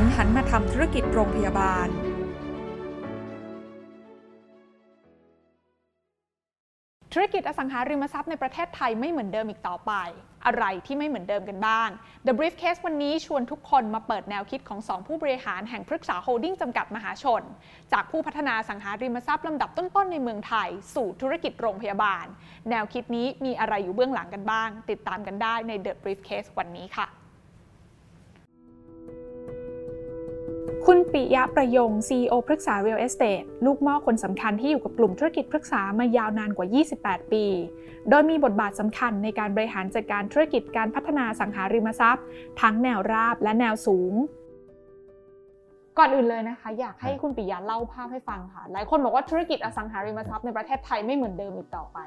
ถึงหันมาทำธุรกิจโรงพยาบาล ธุรกิจอสังหาริมทรัพย์ในประเทศไทยไม่เหมือนเดิมอีกต่อไป อะไรที่ไม่เหมือนเดิมกันบ้าง The Briefcase วันนี้ชวนทุกคนมาเปิดแนวคิดของ 2 ผู้บริหารแห่งพฤกษาโฮลดิ้งจำกัดมหาชน จากผู้พัฒนาสังหาริมทรัพย์ลำดับต้นๆในเมืองไทย สู่ธุรกิจโรงพยาบาล แนวคิดนี้มีอะไรอยู่เบื้องหลังกันบ้าง ติดตามกันได้ใน The Briefcase วันนี้ค่ะ คุณปิยะประยง CEO พฤกษา Real Estate ลูกหม้อคนสำคัญที่อยู่กับกลุ่มธุรกิจพฤกษามายาวนานกว่า 28 ปี โดยมีบทบาทสำคัญในการบริหารจัดการธุรกิจการพัฒนาสังหาริมทรัพย์ ทั้งแนวราบและแนวสูง ก่อนอื่นเลยนะคะ อยากให้คุณปิยะเล่าภาพให้ฟังค่ะ หลายคนบอกว่าธุรกิจอสังหาริมทรัพย์ในประเทศไทยไม่เหมือนเดิมอีกต่อไป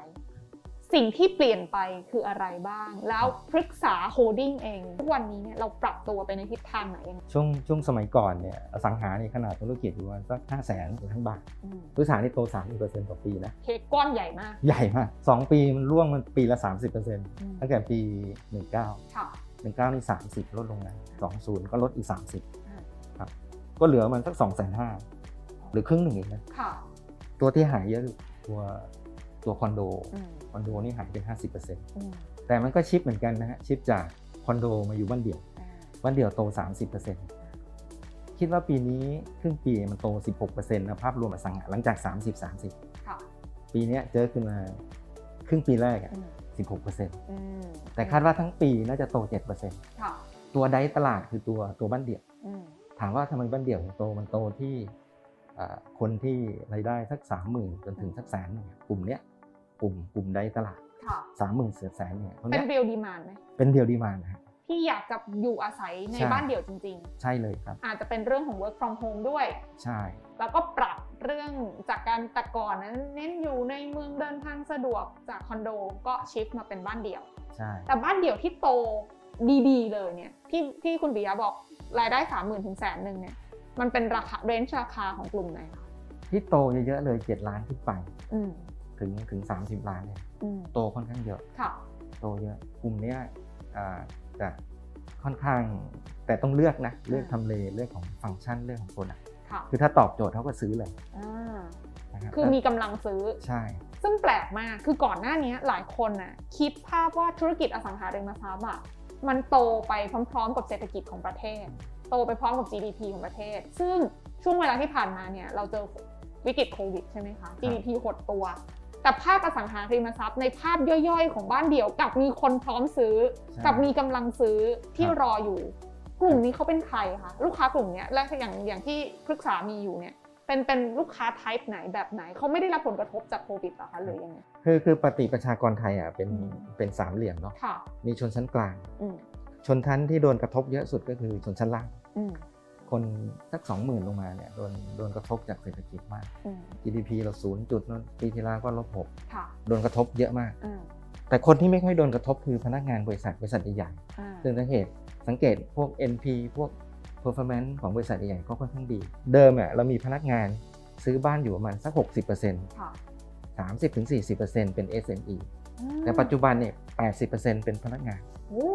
สิ่งที่เปลี่ยนไปคืออะไรบ้าง แล้วพฤกษาโฮลดิ้งเอง ทุกวันนี้เนี่ยเราปรับตัวไปในทิศทางไหนยังไงช่วงช่วงสมัยก่อนเนี่ยอสังหาในขนาดธุรกิจอยู่ประมาณสักห้าแสนถึงทั้งบาทอืมบริษัทนี่โตสามสิบเปอร์เซ็นต์ต่อปีนะเค้กก้อนใหญ่มาก ใหญ่มากสองปีมันร่วงมันปีละสามสิบเปอร์เซ็นต์อืมตั้งแต่ปีหนึ่งเก้าค่ะหนึ่งเก้านี่สามสิบลดลงนะสองศูนย์ก็ลดอีกสามสิบอ่าครับก็เหลือมันสักสองแสนห้าหรือครึ่งหนึ่งเองนะค่ะตัวที่หายเยอะคือตัวตัวคอนโดอืม คอนโดนี่หายเป็นห้าสิบเปอร์เซ็นต์อืมแต่มันก็ชิปเหมือนกันนะฮะชิปจากคอนโดมาอยู่บ้านเดี่ยวอ่าบ้านเดี่ยวโต 30%คิดว่าปีนี้ครึ่งปีมันโต 16%นะภาพรวมอสังหาหลังจาก 30ค่ะ30 ปีเนี้ยเจอขึ้นมาครึ่งปีแรกอะอืม16%อืมแต่คาดว่าทั้งปีน่าจะโต7%ค่ะตัวไดตลาดคือตัวตัวบ้านเดี่ยวอืมถามว่าทำไมบ้านเดี่ยวถึงโตมันโตที่อ่าคนที่รายได้สัก30,000จนถึงสักแสนหนึ่งกลุ่มเนี้ย กลุ่มกลุ่มไดตลาดค่ะ30,000เสือแสนเนี่ยคนเป็เนี้นยเรียลดีมานไหมเป็นเดียวดีมานนะฮะที่อยากจะอยู่อาศัยในใช่บ้านเดี่ยวจริงใช่เลยครับๆอาจจะเป็นเรื่องของ work from home ด้วย ใช่ แล้วก็ปรับเรื่องจากการแต่ก่อนนั้นเน้นอยู่ในเมืองเดินทางสะดวกจากคอนโดก็ชิฟมาเป็นบ้านเดี่ยว ใช่ แต่บ้านเดี่ยวที่โตดีๆเลยเนี่ยที่ที่คุณปิยะบอกรายได้สามหมื่นถึงแสนหนึ่งเนี่ยมันเป็นราคา range ราคาของกลุ่มไหนคะที่โตเยอะๆเลย7ล้านขึ้นไปอืม ถึงถึง 30 ล้านเนี่ยอืมโตค่อนข้างเยอะค่ะโตเยอะกลุ่มเนี้ยอ่าจะค่อนข้างแต่ต้องเลือกนะเลือกทำเลเรื่องของฟังก์ชันเรื่องของ product ค่ะคือถ้าตอบโจทย์เขาก็ซื้อเลยอ่านะครับคือมีกำลังซื้อใช่ ซึ่งแปลกมากคือก่อนหน้านี้หลายคนน่ะคิดภาพว่าธุรกิจอสังหาริมทรัพย์อะมันโตไปพร้อมๆ กับเศรษฐกิจของประเทศ โตไปพร้อมกับ GDP ของประเทศ ซึ่งช่วงเวลาที่ผ่านมาเนี่ยเราเจอวิกฤตโควิดใช่ไหมคะ GDP หดตัว แต่ภาพอสังหาริมทรัพย์ในภาพย่อยๆ ของบ้านเดี่ยวกลับมีคนพร้อมซื้อใช่กับมีกำลังซื้อที่ครับรออยู่ กลุ่มนี้เขาเป็นใครคะลูกค้ากลุ่มเนี้ยและอย่างอย่างที่ปรึกษามีอยู่เนี่ยเป็นเป็นลูกค้า type ไหนแบบไหนเขาไม่ได้รับผลกระทบจากโควิดเหรอคะหรือยังไงคือคือปฏิประชากรไทยอะเป็นอืมเป็นสามเหลี่ยมเนาะค่ะมีชนชั้นกลางอืมชนชั้นที่โดนกระทบเยอะสุดก็คือชนชั้นล่างอืม คนสักสองหมื่นลงมาเนี่ยโดนโดนกระทบจากเศรษฐกิจมากอืม GDP เราศูนย์จุดนู้นปีที่แล้วก็ลบหกค่ะโดนกระทบเยอะมากอ่าแต่คนที่ไม่ค่อยโดนกระทบคือพนักงานบริษัทบริษัทใหญ่ๆอ่าซึ่งสังเกตสังเกตพวก NP พวก performance ของบริษัทใหญ่ๆก็ค่อนข้างดี เดิมอะเรามีพนักงานซื้อบ้านอยู่ประมาณสัก 60%ค่ะ30-40%เป็น SME อืมแต่ปัจจุบันเนี่ย80%เป็นพนักงานโอ้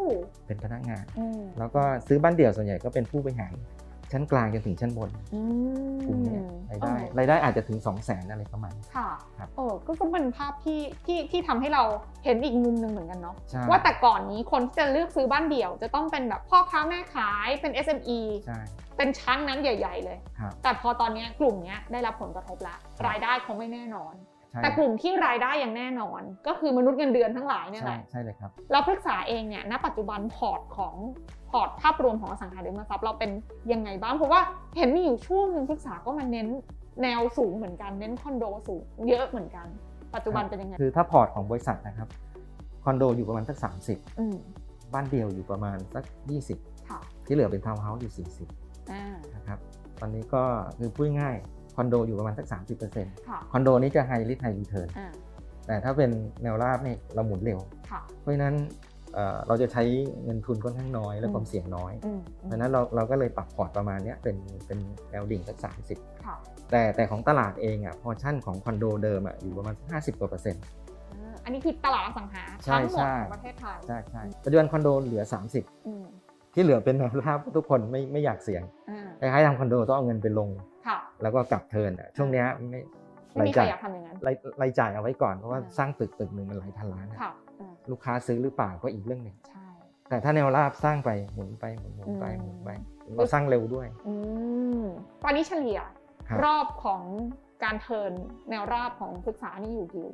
เป็นพนักงานอืมแล้วก็ซื้อบ้านเดี่ยวส่วนใหญ่ก็เป็นผู้บริหาร ชั้นกลางจนถึงชั้นบนอืมกลุ่มเนี้ยรายได้เออรายได้อาจจะถึง 2 0 0 0 0นอะไรประมาณนี้ค่ะครับเออก็ก็เป็นภาพที่ที่ที่ทำให้เราเห็นอีกมุมหนึ่งเหมือนกันเนาะใช่ว่าแต่ก่อนนี้คนที่จะเลือกซื้อบ้านเดี่ยว จะต้องเป็นแบบพ่อค้าแม่ขายเป็น SME ใช่เป็นช้างน้ำใหญ่ ๆ เลยครับแต่พอตอนเนี้ยกลุ่มเนี้ยได้รับผลกระทบแล้วครับรายได้คงไม่แน่นอนใช่ แต่กลุ่มที่รายได้ยังแน่นอน ก็คือมนุษย์เงินเดือนทั้งหลายเนี่ยใช่แหละใช่เลยครับแล้วพฤกษาเองเนี่ยณปัจจุบันพอร์ตของพอร์ตภาพรวมของอสังหาริมทรัพย์เราเป็นยังไงบ้างเพราะว่าเห็นมีอยู่ช่วงหนึ่งพฤกษาก็มาเน้นแนวสูงเหมือนกันเน้นคอนโดสูงเยอะเหมือนกัน ปัจจุบันเป็นยังไงคือถ้าพอร์ตของบริษัทนะครับคอนโดอยู่ประมาณสัก30อืมบ้านเดี่ยวอยู่ประมาณสัก20ค่ะที่เหลือเป็นทาวน์เฮาส์อยู่อ่า40นะครับตอนนี้ก็คือพูดง่ายๆ คอนโดอยู่ประมาณสัก 30%ค่ะคอนโดนี้จะ high risk high return อ่าแต่ถ้าเป็นแนวราบเนี่ยเราหมุนเร็วค่ะเพราะฉะนั้นเอ่อเราจะใช้เงินทุนค่อนข้างน้อยและอืมความเสี่ยงน้อยอืมเพราะฉะนั้นเราเราก็เลยปรับพอร์ตประมาณเนี้ยเป็นเป็นแนวดิ่งสักค่ะ30แต่แต่ของตลาดเองอะพอชั่นของคอนโดเดิมอะอยู่ประมาณสัก50กว่าเปอร์เซ็นต์อ่าอันนี้คือตลาดอสังหาใช่ทั้งหมดใช่ของประเทศไทยใช่ใช่ปัจจุบันคอนโดเหลือ 30อืมที่เหลือเป็นแนวราบทุกคนไม่ไม่อยากเสี่ยงอ่าคล้ายๆทำคอนโดต้องเอาเงินไปลงค่ะ แล้วก็กลับเทิร์นอะช่วงเนี้ยไม่ไม่มีใครรายจ่ายอยากทำอย่างนั้นรายรายจ่ายเอาไว้ก่อนเพราะว่าอ่าสร้างตึกตึกหนึ่งมันหลายพันล้านอะค่ะอ่าลูกค้าซื้อหรือเปล่าก็อีกเรื่องหนึ่งใช่แต่ถ้าแนวราบสร้างไปหมุนไปหมุนหมุนไปอืมหมุนไปเราสร้างเร็วด้วยอืมตอนนี้เฉลี่ยครับรอบของการ turn แนวราบของพฤกษานี่อยู่กี่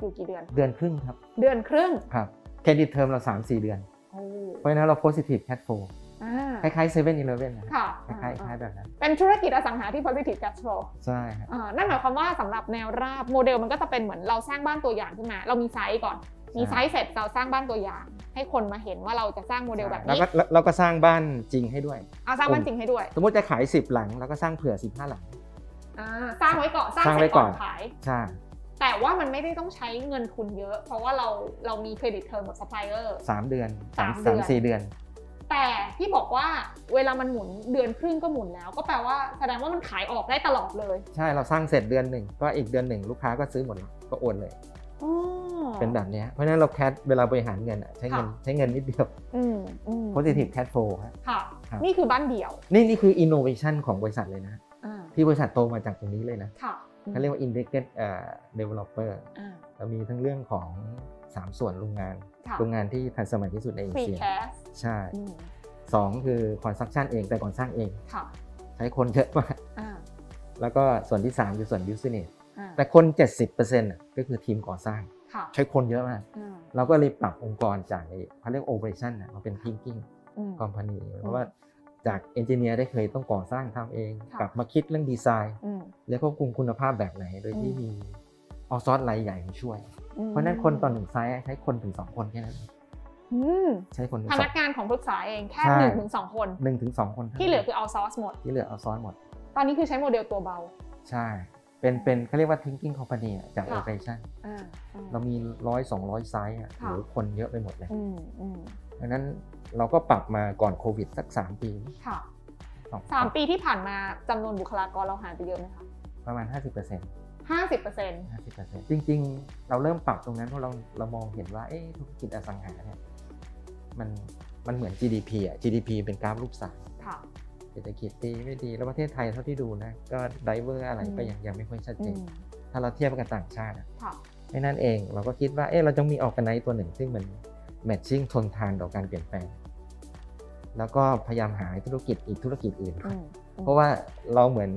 อยู่กี่เดือน เดือนครึ่งครับ เดือนครึ่งครับ credit term เรา3 4เดือนโอ้เพราะฉะนั้นเรา positive cash flow อ่าค ล้ายๆเซเว่นอีเลฟเว่นนะค่ะคล้ายๆคล้ายๆแบบนั้น เป็นธุรกิจอสังหาที่ positive cash flow ใช่ครับอ่านั่นหมายความว่าสำหรับแนวราบโมเดลมันก็จะเป็นเหมือนเราสร้างบ้านตัวอย่างขึ้นมา เรามี site ก่อน มี site เสร็จเราสร้างบ้านตัวอย่าง ให้คนมาเห็นว่าเราจะสร้างโมเดลแบบแล้วนี้ก็แล้วเราก็สร้างบ้านจริงให้ด้วยเอาสร้างบ้านจริงให้ด้วย สมมติจะขาย 10 หลังแล้วก็สร้างเผื่อ 15 หลังอ่าสร้างไว้ก่อนสร้างสร้างเสร็จไว้ก่อนก่อนขายใช่แต่ว่ามันไม่ได้ต้องใช้เงินทุนเยอะ เพราะว่าเราเรามี credit term กับซัพพลายเออร์สามเดือนสามสามเดือนสี่เดือน แต่ที่บอกว่าเวลามันหมุนเดือนครึ่งก็หมุนแล้ว ก็แปลว่าแสดงว่ามันขายออกได้ตลอดเลย ใช่เราสร้างเสร็จเดือนหนึ่งก็อีกเดือนหนึ่งลูกค้าก็ซื้อหมดแล้วก็โอนเลยอ๋อเป็นแบบเนี้ยเพราะฉะนั้นเรา cash เวลาบริหารเงินอะใช้เงินค่ะใช้เงินนิดเดียวอืมอืม positive cash flow ฮะค่ะครับนี่คือบ้านเดี่ยว นี่นี่คือ innovation ของบริษัทเลยนะอ่าที่บริษัทโตมาจากตรงนี้เลยนะค่ะเขาเรียกว่า integrated เอ่อ developer อ่าเรามีทั้งเรื่องของ 3 ส่วนโรงงานค่ะโรงงานที่ทันสมัยที่สุดในเอฟรีเชีย แคสใช่อืมสองคือ construction เองแต่ก่อนสร้างเองค่ะใช้คนเยอะมากอ่าแล้วก็ส่วนที่3คือส่วน business อ่าแต่คน 70%น่ะก็คือทีมก่อสร้างค่ะใช้คนเยอะมากอ่าเราก็เลยปรับองค์กรจากไอ้เขาเรียก operation น่ะมาเป็น thinking อืม company เพราะว่าจาก engineer ได้เคยต้องก่อสร้างทำเองค่ะกลับมาคิดเรื่องดีไซน์อืมแล้วควบคุมคุณภาพแบบไหน โดยที่อืมมีออซอสรายใหญ่มาช่วยอืมเพราะฉะนั้นคนต่อหนึ่ง site ใช้คนถึงสองคนแค่นั้นอืม ใช้คนถึงสองพนักงานของพฤกษาเองแค่ใช่หนึ่งถึงสองคนหนึ่งถึงสองคนที่เหลือคือ outsource หมดที่เหลือเอาซอสหมด ตอนนี้คือใช้โมเดลตัวเบา ใช่ เป็นเป็นเขาเรียกว่า thinking company อะจากค่ะ operation อ่าอ่าเรามีร้อยสองร้อยไซส์อะค่ะหรือคนเยอะไปหมดเลยอืมอืมดังนั้นเราก็ปรับมาก่อนโควิดสัก3ปีค่ะสองสามปีที่ผ่านมาจำนวนบุคลากรเราหายไปเยอะไหมคะ ประมาณ 50%ห้าสิบเปอร์เซ็นต์50%จริง ๆ เราเริ่มปรับตรงนั้นเพราะเราเรามองเห็นว่าเอ๊ะธุรกิจอสังหาเนี่ย มันมันเหมือน GDP อะ GDP เป็นกราฟรูปสามค่ะเศรษฐกิจดีไม่ดี แล้วประเทศไทยเท่าที่ดูนะ ก็ driver อะไรก็ยังยังไม่ค่อยชัดเจนอืมถ้าเราเทียบกับต่างชาติอะค่ะไม่นั่นเอง เราก็คิดว่าเอ๊ะเราจะมี organize ตัวหนึ่ง ซึ่งมัน matching ทนทานต่อการเปลี่ยนแปลง แล้วก็พยายามหาธุรกิจอีกธุรกิจอื่นอืมเพราะว่าเราเหมือน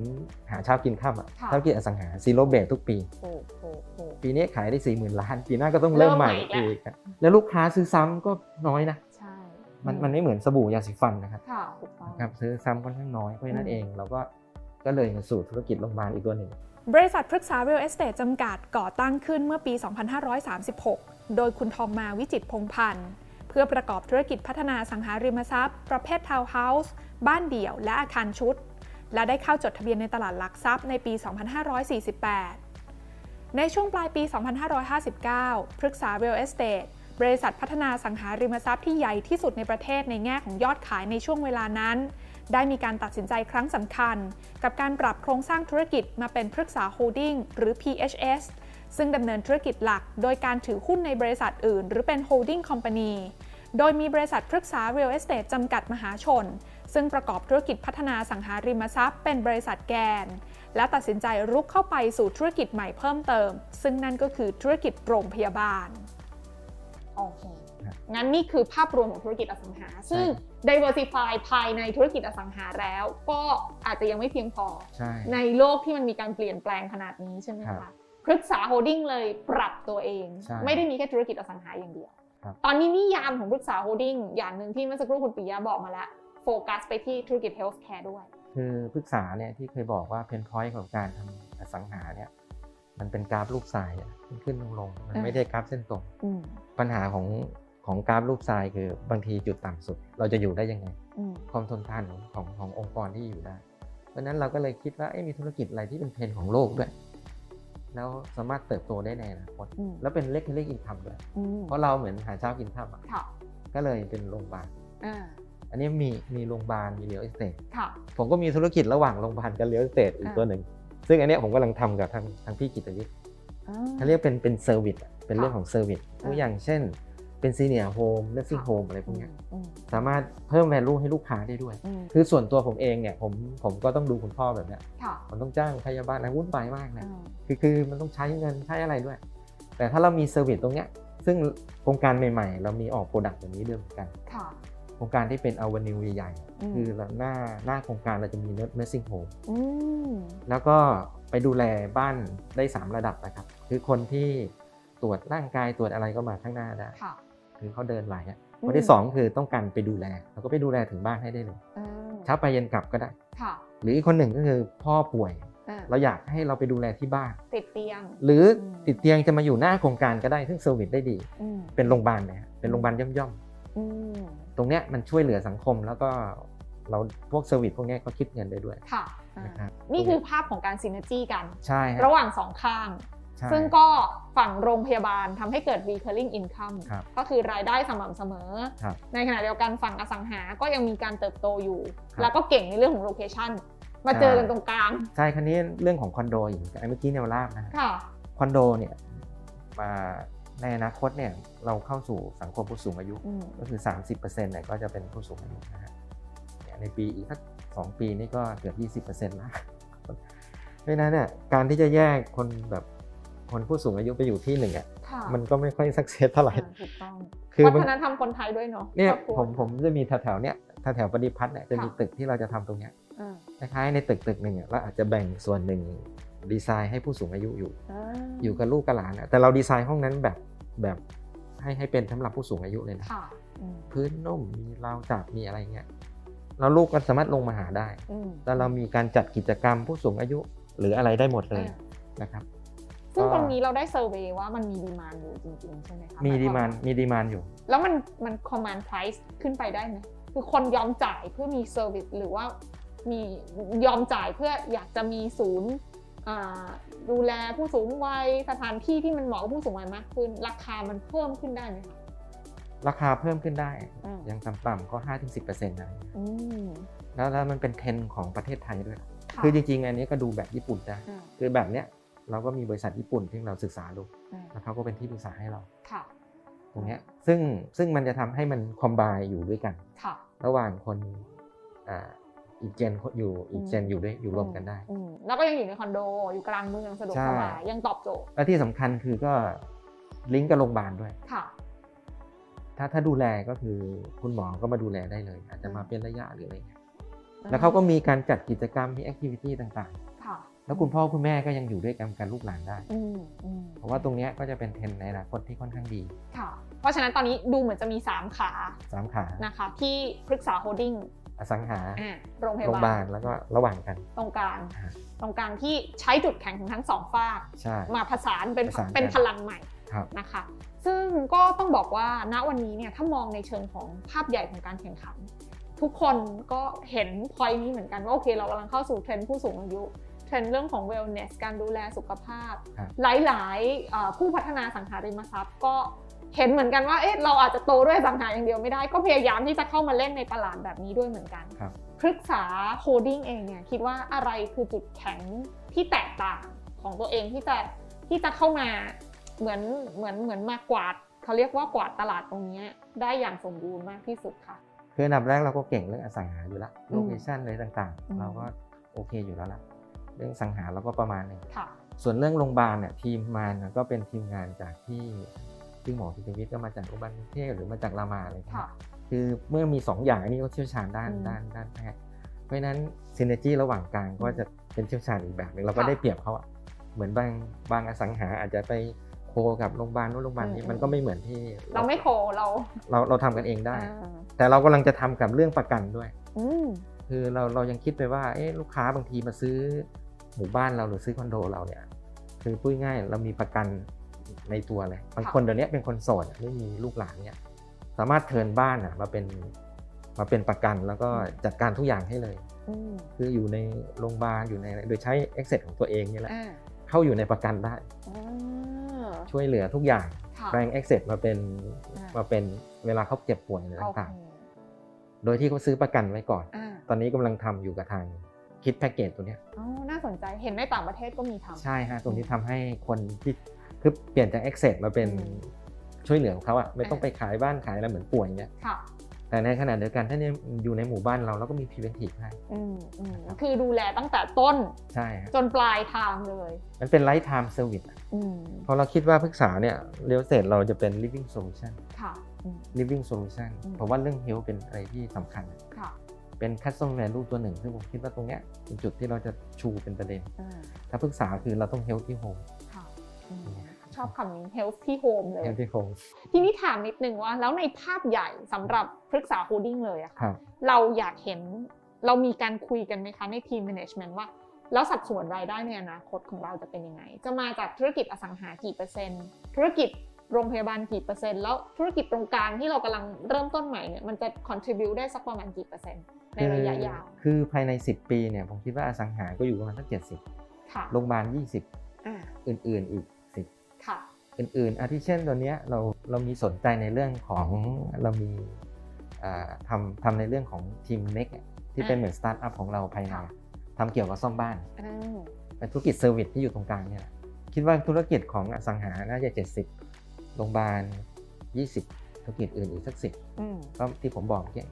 หาเช้ากินค่ำอะค่ะธุรกิจอสังหา zero base ทุกปีถูกถูกถูกปีนี้ขายได้สี่หมื่นล้าน ปีหน้าก็ต้องเริ่มใหม่เริ่มใหม่อีอีกกอะแล้วลูกค้าซื้อซ้ำก็น้อยนะใช่ มันมันไม่เหมือนสบู่ยาสีฟันนะครับค่ะถูกต้องครับซื้อซ้ำค่อนข้างน้อยเพราะฉะนั้อืนมเองเราก็ก็เลยมาสู่ธุรกิจโรงพยาบาลอีกตัวหนึ่งบริษัทพฤกษา Real Estate จำกัดก่อตั้งขึ้นเมื่อปี 2536 โดยคุณทองมาวิจิตรพงพันธ์เพื่อประกอบธุรกิจพัฒนาสังหาริมทรัพย์ ประเภททาวน์เฮาส์บ้านเดี่ยว และอาคารชุด และได้เข้าจดทะเบียนในตลาดหลักทรัพย์ในปี 2548 ในช่วงปลายปี 2559 พฤกษา Real Estate บริษัทพัฒนาอสังหาริมทรัพย์ที่ใหญ่ที่สุดในประเทศในแง่ของยอดขายในช่วงเวลานั้น ได้มีการตัดสินใจครั้งสำคัญ กับการปรับโครงสร้างธุรกิจมาเป็นพฤกษาโฮลดิ้งหรือ PSH ซึ่งดำเนินธุรกิจหลัก โดยการถือหุ้นในบริษัทอื่น หรือเป็น holding company โดยมีบริษัทพฤกษา Real Estate จำกัดมหาชน ซึ่งประกอบธุรกิจพัฒนาอสังหาริมทรัพย์ เป็นบริษัทแกน และตัดสินใจรุกเข้าไปสู่ธุรกิจใหม่เพิ่มเติม ซึ่งนั่นก็คือธุรกิจโรงพยาบาล โอเคครับงั้นนี่คือภาพรวมของธุรกิจอสังหา ซึ่ง diversify ภายในธุรกิจอสังหาแล้ว ก็อาจจะยังไม่เพียงพอใช่ในโลกที่มันมีการเปลี่ยนแปลงขนาดนี้ใช่ไหมคะครับพฤกษาโฮลดิ้งเลยปรับตัวเองใช่ไม่ได้มีแค่ธุรกิจอสังหาอย่างเดียวครับตอนนี้นิยามของพฤกษาโฮลดิ้งอย่างหนึ่งที่เมื่อสักครู่คุณปิยะบอกมาแล้วโฟกัสไปที่ธุรกิจ healthcare ด้วย คือพฤกษาเนี่ยที่เคยบอกว่า pain point ของการทำอสังหาเนี่ย มันเป็นกราฟรูปทรายอะขึ้นขึ้นลงลงมันอ่าไม่ได้กราฟเส้นตรงอืมปัญหาของของกราฟรูปทรายคือบางทีจุดต่ำสุด เราจะอยู่ได้ยังไงอืมความทนทานของของขององค์กรที่อยู่ได้ เพราะฉะนั้นเราก็เลยคิดว่าเอ๊ะมีธุรกิจอะไรที่เป็นเทรนด์ของโลกด้วย แล้วสามารถเติบโตได้ในอนาคตอืมแล้วเป็น recurring income ด้วยอืมเพราะเราเหมือนหาเช้ากินค่ำอะค่ะก็เลยเป็นโรงพยาบาลอ่าอันนี้มีมีโรงพยาบาลมี real estate ค่ะผมก็มีธุรกิจระหว่างโรงพยาบาลกับ real estate อีกอ่าตัวหนึ่ง ซึ่งอันเนี้ยผมกำลังทำกับทางทางพี่กิตวิทย์อ่าเขาเรียกเป็นเป็น service อะเป็นเรื่องค่ะของ service ตัวอ่าอย่างเช่น เป็น senior home nursing ค่ะ home อะไรพวกเนี้ยอืมสามารถเพิ่ม value ให้ลูกค้าได้ด้วยอืมคือส่วนตัวผมเองเนี่ยผมผมก็ต้องดูคุณพ่อแบบเนี้ยค่ะผมต้องจ้างพยาบาลอะไรวุ่นวายมากนะอืมคือคือมันต้องใช้เงินใช้อะไรด้วย แต่ถ้าเรามี service ตรงเนี้ยซึ่งโครงการใหม่ๆ เรามีออก product แบบนี้ด้วยเหมือนกันค่ะ โครงการที่เป็น avenue ใหญ่อืมๆคือหน้าหน้าโครงการเราจะมี nursing homeอืมแล้วก็ไปดูแลบ้านได้ 3 ระดับนะครับ คือคนที่ตรวจร่างกายตรวจอะไรก็มาข้างหน้าได้ค่ะคือเขาเดินไหวอะอืมคนที่ 2 คือต้องการไปดูแลเราก็ไปดูแลถึงบ้านให้ได้เลยอืมเช้าไปเย็นกลับก็ได้ค่ะหรืออีกคนหนึ่งก็คือพ่อป่วยอ่าเราอยากให้เราไปดูแลที่บ้าน ติดเตียง หรืออมติดเตียงจะมาอยู่หน้าโครงการก็ได้ซึ่ง service ได้ดีอืมเป็นโรงพยาบาลนะฮะเป็นโรงพยาบาลย่อมอืมๆ ตรงเนี้ยมันช่วยเหลือสังคมแล้วก็เราพวก service พวกเนี้ยก็คิดเงินได้ด้วยค่ะอ่านะครับนี่คือภาพของการ synergy กัน ใช่ฮะระหว่างสองข้างใช่ซึ่งก็ฝั่งโรงพยาบาลทำให้เกิด recurring income ครับก็คือรายได้สม่ำเสมอครับในขณะเดียวกันฝั่งอสังหาก็ยังมีการเติบโตอยู่ครับแล้วก็เก่งในเรื่องของ location มาเจอกันตรงกลาง ใช่คราวนี้เรื่องของคอนโดอย่างที่เมื่อกี้แนวราบนะฮะค่ะคอนโดเนี่ยมา ในอนาคตเนี่ยเราเข้าสู่สังคมผู้สูงอายุอืมก็คือ 30%เนี่ยก็จะเป็นผู้สูงอายุนะฮะเนี่ยในปีอีกสักสองปีนี่ก็เกือบ20%แล้วเพราะฉะนั้นเนี่ยการที่จะแยกคนแบบคนผู้สูงอายุไปอยู่ที่หนึ่งอะค่ะมันก็ไม่ค่อย make sense เท่าไหร่อ่าถูกต้องคือวัมันฒนธรรมคนไทยด้วยเนาะเนี่ยครอบครัวผมผมจะมีแถวๆเนี้ยแถวๆปฏิพัฒน์เนี่ยจะมีค่ะตึกที่เราจะทำตรงเนี้ยอ่าคล้ายๆในตึกตึกหนึ่งอะเราอาจจะแบ่งส่วนหนึ่ง ดีไซน์ให้ผู้สูงอายุอยู่อ่าอยู่กับลูกกับหลานอะแต่เราดีไซน์ห้องนั้นแบบแบบให้ให้เป็นสำหรับผู้สูงอายุเลยนะค่ะอืมพื้นนุ่มมีราวจับมีอะไรเงี้ยแล้วลูกก็สามารถลงมาหาได้อืมแล้วเรามีการจัดกิจกรรมผู้สูงอายุหรืออะไรได้หมดเลยอ่านะครับ ซึ่งก็ตรงนี้เราได้ survey ว่ามันมี demand อยู่จริงๆ ใช่ไหมคะมี demand มี demand อยู่ แล้วมันมัน command price ขึ้นไปได้ไหมคือคนยอมจ่ายเพื่อมี service หรือว่ามียอมจ่ายเพื่ออยากจะมีศูนย์อ่า ดูแลผู้สูงวัยสถานที่ที่มันเหมาะกับผู้สูงวัยมากขึ้น ราคามันเพิ่มขึ้นได้ไหมคะราคาเพิ่มขึ้นได้อืมยังต่ำๆก็5-10%นะอืมแล้วแล้วมันเป็นเทรนด์ของประเทศไทยด้วยอะคือจริงๆ อันนี้ก็ดูแบบญี่ปุ่นได้อ่าคือแบบเนี้ยเราก็มีบริษัทญี่ปุ่นที่เราศึกษาดูอ่าแล้วเขาก็เป็นที่ปรึกษาให้เราค่ะตรงเนี้ยซึ่งซึ่งมันจะทำให้มันคอมบายอยู่ด้วยกันค่ะระหว่างคน อ่าอีกเจนอยู่อีกเจนอยู่ด้วยอยู่รวมกันได้อืมแล้วก็ยังอยู่ในคอนโดอยู่กลางเมืองสะดวกใช่สบายยังตอบโจทย์และที่สำคัญคือก็ลิงก์กับโรงพยาบาลด้วยค่ะ ถ้าถ้าดูแลก็คือคุณหมอก็มาดูแลได้เลย อาจจะมาเป็นระยะหรืออะไรเงี้ยแล้วเขาก็มีการจัดกิจกรรมมี activity ต่างๆค่ะแล้วคุณพ่อคุณแม่ก็ยังอยู่ด้วยกันกับลูกหลานได้อืมอืมเพราะว่าตรงเนี้ยก็จะเป็นเทรนด์ในอนาคตที่ค่อนข้างดี ค่ะ เพราะฉะนั้นตอนนี้ดูเหมือนจะมี 3 ขาสามขา นะคะ ที่พฤกษาโฮลดิ้ง อสังหาอ่าโรงพยายาบาบาลแล้วก็ระหว่างกัน ตรงกลางอ่าตรงกลางที่ใช้จุดแข็งของทั้งสองฟากใช่มาผสานเป็นผสานกันเป็นพลังใหม่ครับนะคะ ซึ่งก็ต้องบอกว่าณวันนี้เนี่ยถ้ามองในเชิงของภาพใหญ่ของการแข่งขัน ทุกคนก็เห็นพอยนี้เหมือนกันว่าโอเคเรากำลังเข้าสู่เทรนด์ผู้สูงอายุเทรนด์เรื่องของ wellness การดูแลสุขภาพครับหลายๆเอ่อผู้พัฒนาอสังหาริมทรัพย์ก็ เห็นเหมือนกันว่าเอ๊ะเราอาจจะโตด้วยอสังหาอย่างเดียวไม่ได้ ก็พยายามที่จะเข้ามาเล่นในตลาดแบบนี้ด้วยเหมือนกันครับพฤกษาโฮลดิ้งเองเนี่ยคิดว่าอะไรคือจุดแข็งที่แตกต่างของตัวเองที่จะที่จะเข้ามาเหมือนเหมือนเหมือนมากวาดเขาเรียกว่ากวาดตลาดตรงเนี้ยได้อย่างสมบูรณ์มากที่สุดค่ะคืออันดับแรกเราก็เก่งเรื่องอสังหาอยู่แล้วอืมโลเคชันอะไรต่างอืมๆเราก็โอเคอยู่แล้วล่ะเรื่องสังหาเราก็ประมาณหนึงค่ะส่วนเรื่องโรงพยาบาลเนี่ยทีมมาเนี่ยก็เป็นทีมงานจากที่ ที่หมอทิติวิทย์ก็มาจากโรงพยาบาลกรุงเทพหรือมาจากรามาอะไรอย่างเงี้ยค่ะ คือเมื่อมีสองอย่างอันนี้ก็เชี่ยวชาญด้านอืมด้านด้านแพทย์เพราะฉะนั้นซินเนจีระหว่างกลางก็จะเป็นเชี่ยวชาญอีกแบบหนึงเราก็ค่ะได้เปรียบเขาอะเหมือนบางบางอสังหาอาจจะไปโคกับโรงพยาบาลนู้นโรงพยาบาลนี้อืมมันก็ไม่เหมือนที่ เราไม่โคเรา เราเราทำกันเองได้อ่าแต่เรากำลังจะทำกับเรื่องประกันด้วยอืมคือเราเรายังคิดไปว่าเอ๊ะลูกค้าบางทีมาซื้อหมู่บ้านเราหรือซื้อคอนโดเราเนี่ยคือพูดง่ายๆเรามีประกัน ในตัวเลยบางคนเดี๋ยวนี้เป็นคนโสดอะไม่มีลูกหลานเนี่ยสามารถเทิร์นบ้านอะมาเป็นมาเป็นประกันแล้วก็จัดการทุกอย่างให้เลยอืมคืออยู่ในโรงพยาบาลอยู่ในโดยใช้ Access ของตัวเองนี่แหละอ่าเข้าอยู่ในประกันได้อ่าช่วยเหลือทุกอย่างค่ะแปลง Access มาเป็นอ่ามมาเป็นเวลาเขาเจ็บป่วยอะไรโอเคต่างๆ โดยที่เขาซื้อประกันไว้ก่อนอ่าตอนนี้กำลังทำอยู่กับทางคิดแพ็กเกจตัวเนี้ยอ๋อน่าสนใจเห็นในต่างประเทศก็มีทำใช่ฮะตรงนี้ทำให้คนที่ คือเปลี่ยนจาก Access มาเป็นอืมช่วยเหลือเขาอะไม่ต้องไปขายบ้านขายอะไรเหมือนป่วยเงี้ยค่ะแต่ในขณะเดียวกันถ้าเนี่ยอยู่ในหมู่บ้านเราเราก็มี preventive ให้อืมอืมคือดูแลตั้งแต่ต้นใช่ฮะจนปลายทางเลย มันเป็น lifetime service อะอืมพอเราคิดว่าปรึกษาเนี่ยเรียลเซตเราจะเป็น living solution ค่ะอืม living solution อืมเพราะว่าเรื่อง health เป็นอะไรที่สำคัญค่ะเป็น customer value ตัวหนึ่ง ซึ่งผมคิดว่าตรงเนี้ยเป็นจุดที่เราจะชูเป็นประเด็นอ่าถ้าปรึกษาคือเราต้อง health ที่ home ค่ะอืม ชอบคำนี้ health ที่ home เลย health ที่ home ทีนี้ถามนิดนึงว่า แล้วในภาพใหญ่สำหรับพฤกษาโฮลดิ้งเลยอะค่ะรับเราอยากเห็นเรามีการคุยกันไหมคะในทีม management ว่า แล้วสัดส่วนรายได้ในอนาคตของเราจะเป็นยังไง จะมาจากธุรกิจอสังหากี่เปอร์เซ็นต์ธุรกิจโรงพยาบาลกี่เปอร์เซ็นต์แล้วธุรกิจตรงกลางที่เรากำลังเริ่มต้นใหม่เนี่ยมันจะ contribute ได้สักประมาณกี่เปอร์เซ็นต์ในระยะยาวคือคือภายใน 10 ปีเนี่ยผมคิดว่าอสังหาก็อยู่ประมาณสักค่ะ70โรงพยาบาลอ่า20อื่นๆอีกค่ะ10 อื่นๆอาทิเช่นตัวเนี้ยเราเรามีสนใจในเรื่องของเรามีอ่าทำทำในเรื่องของทีมเน็กที่เป็นเหมือนสตาร์ทอัพของเราภายในค่ะทำเกี่ยวกับซ่อมบ้านอ่าเป็นธุรกิจ service ที่อยู่ตรงกลางเนี่ยแหละคิดว่าธุรกิจของอสังหาน่าจะ 70โรงพยาบาล 20 ธุรกิจอื่นอีกสักสิบอืมก็ที่ผมบอกเมื่อกี้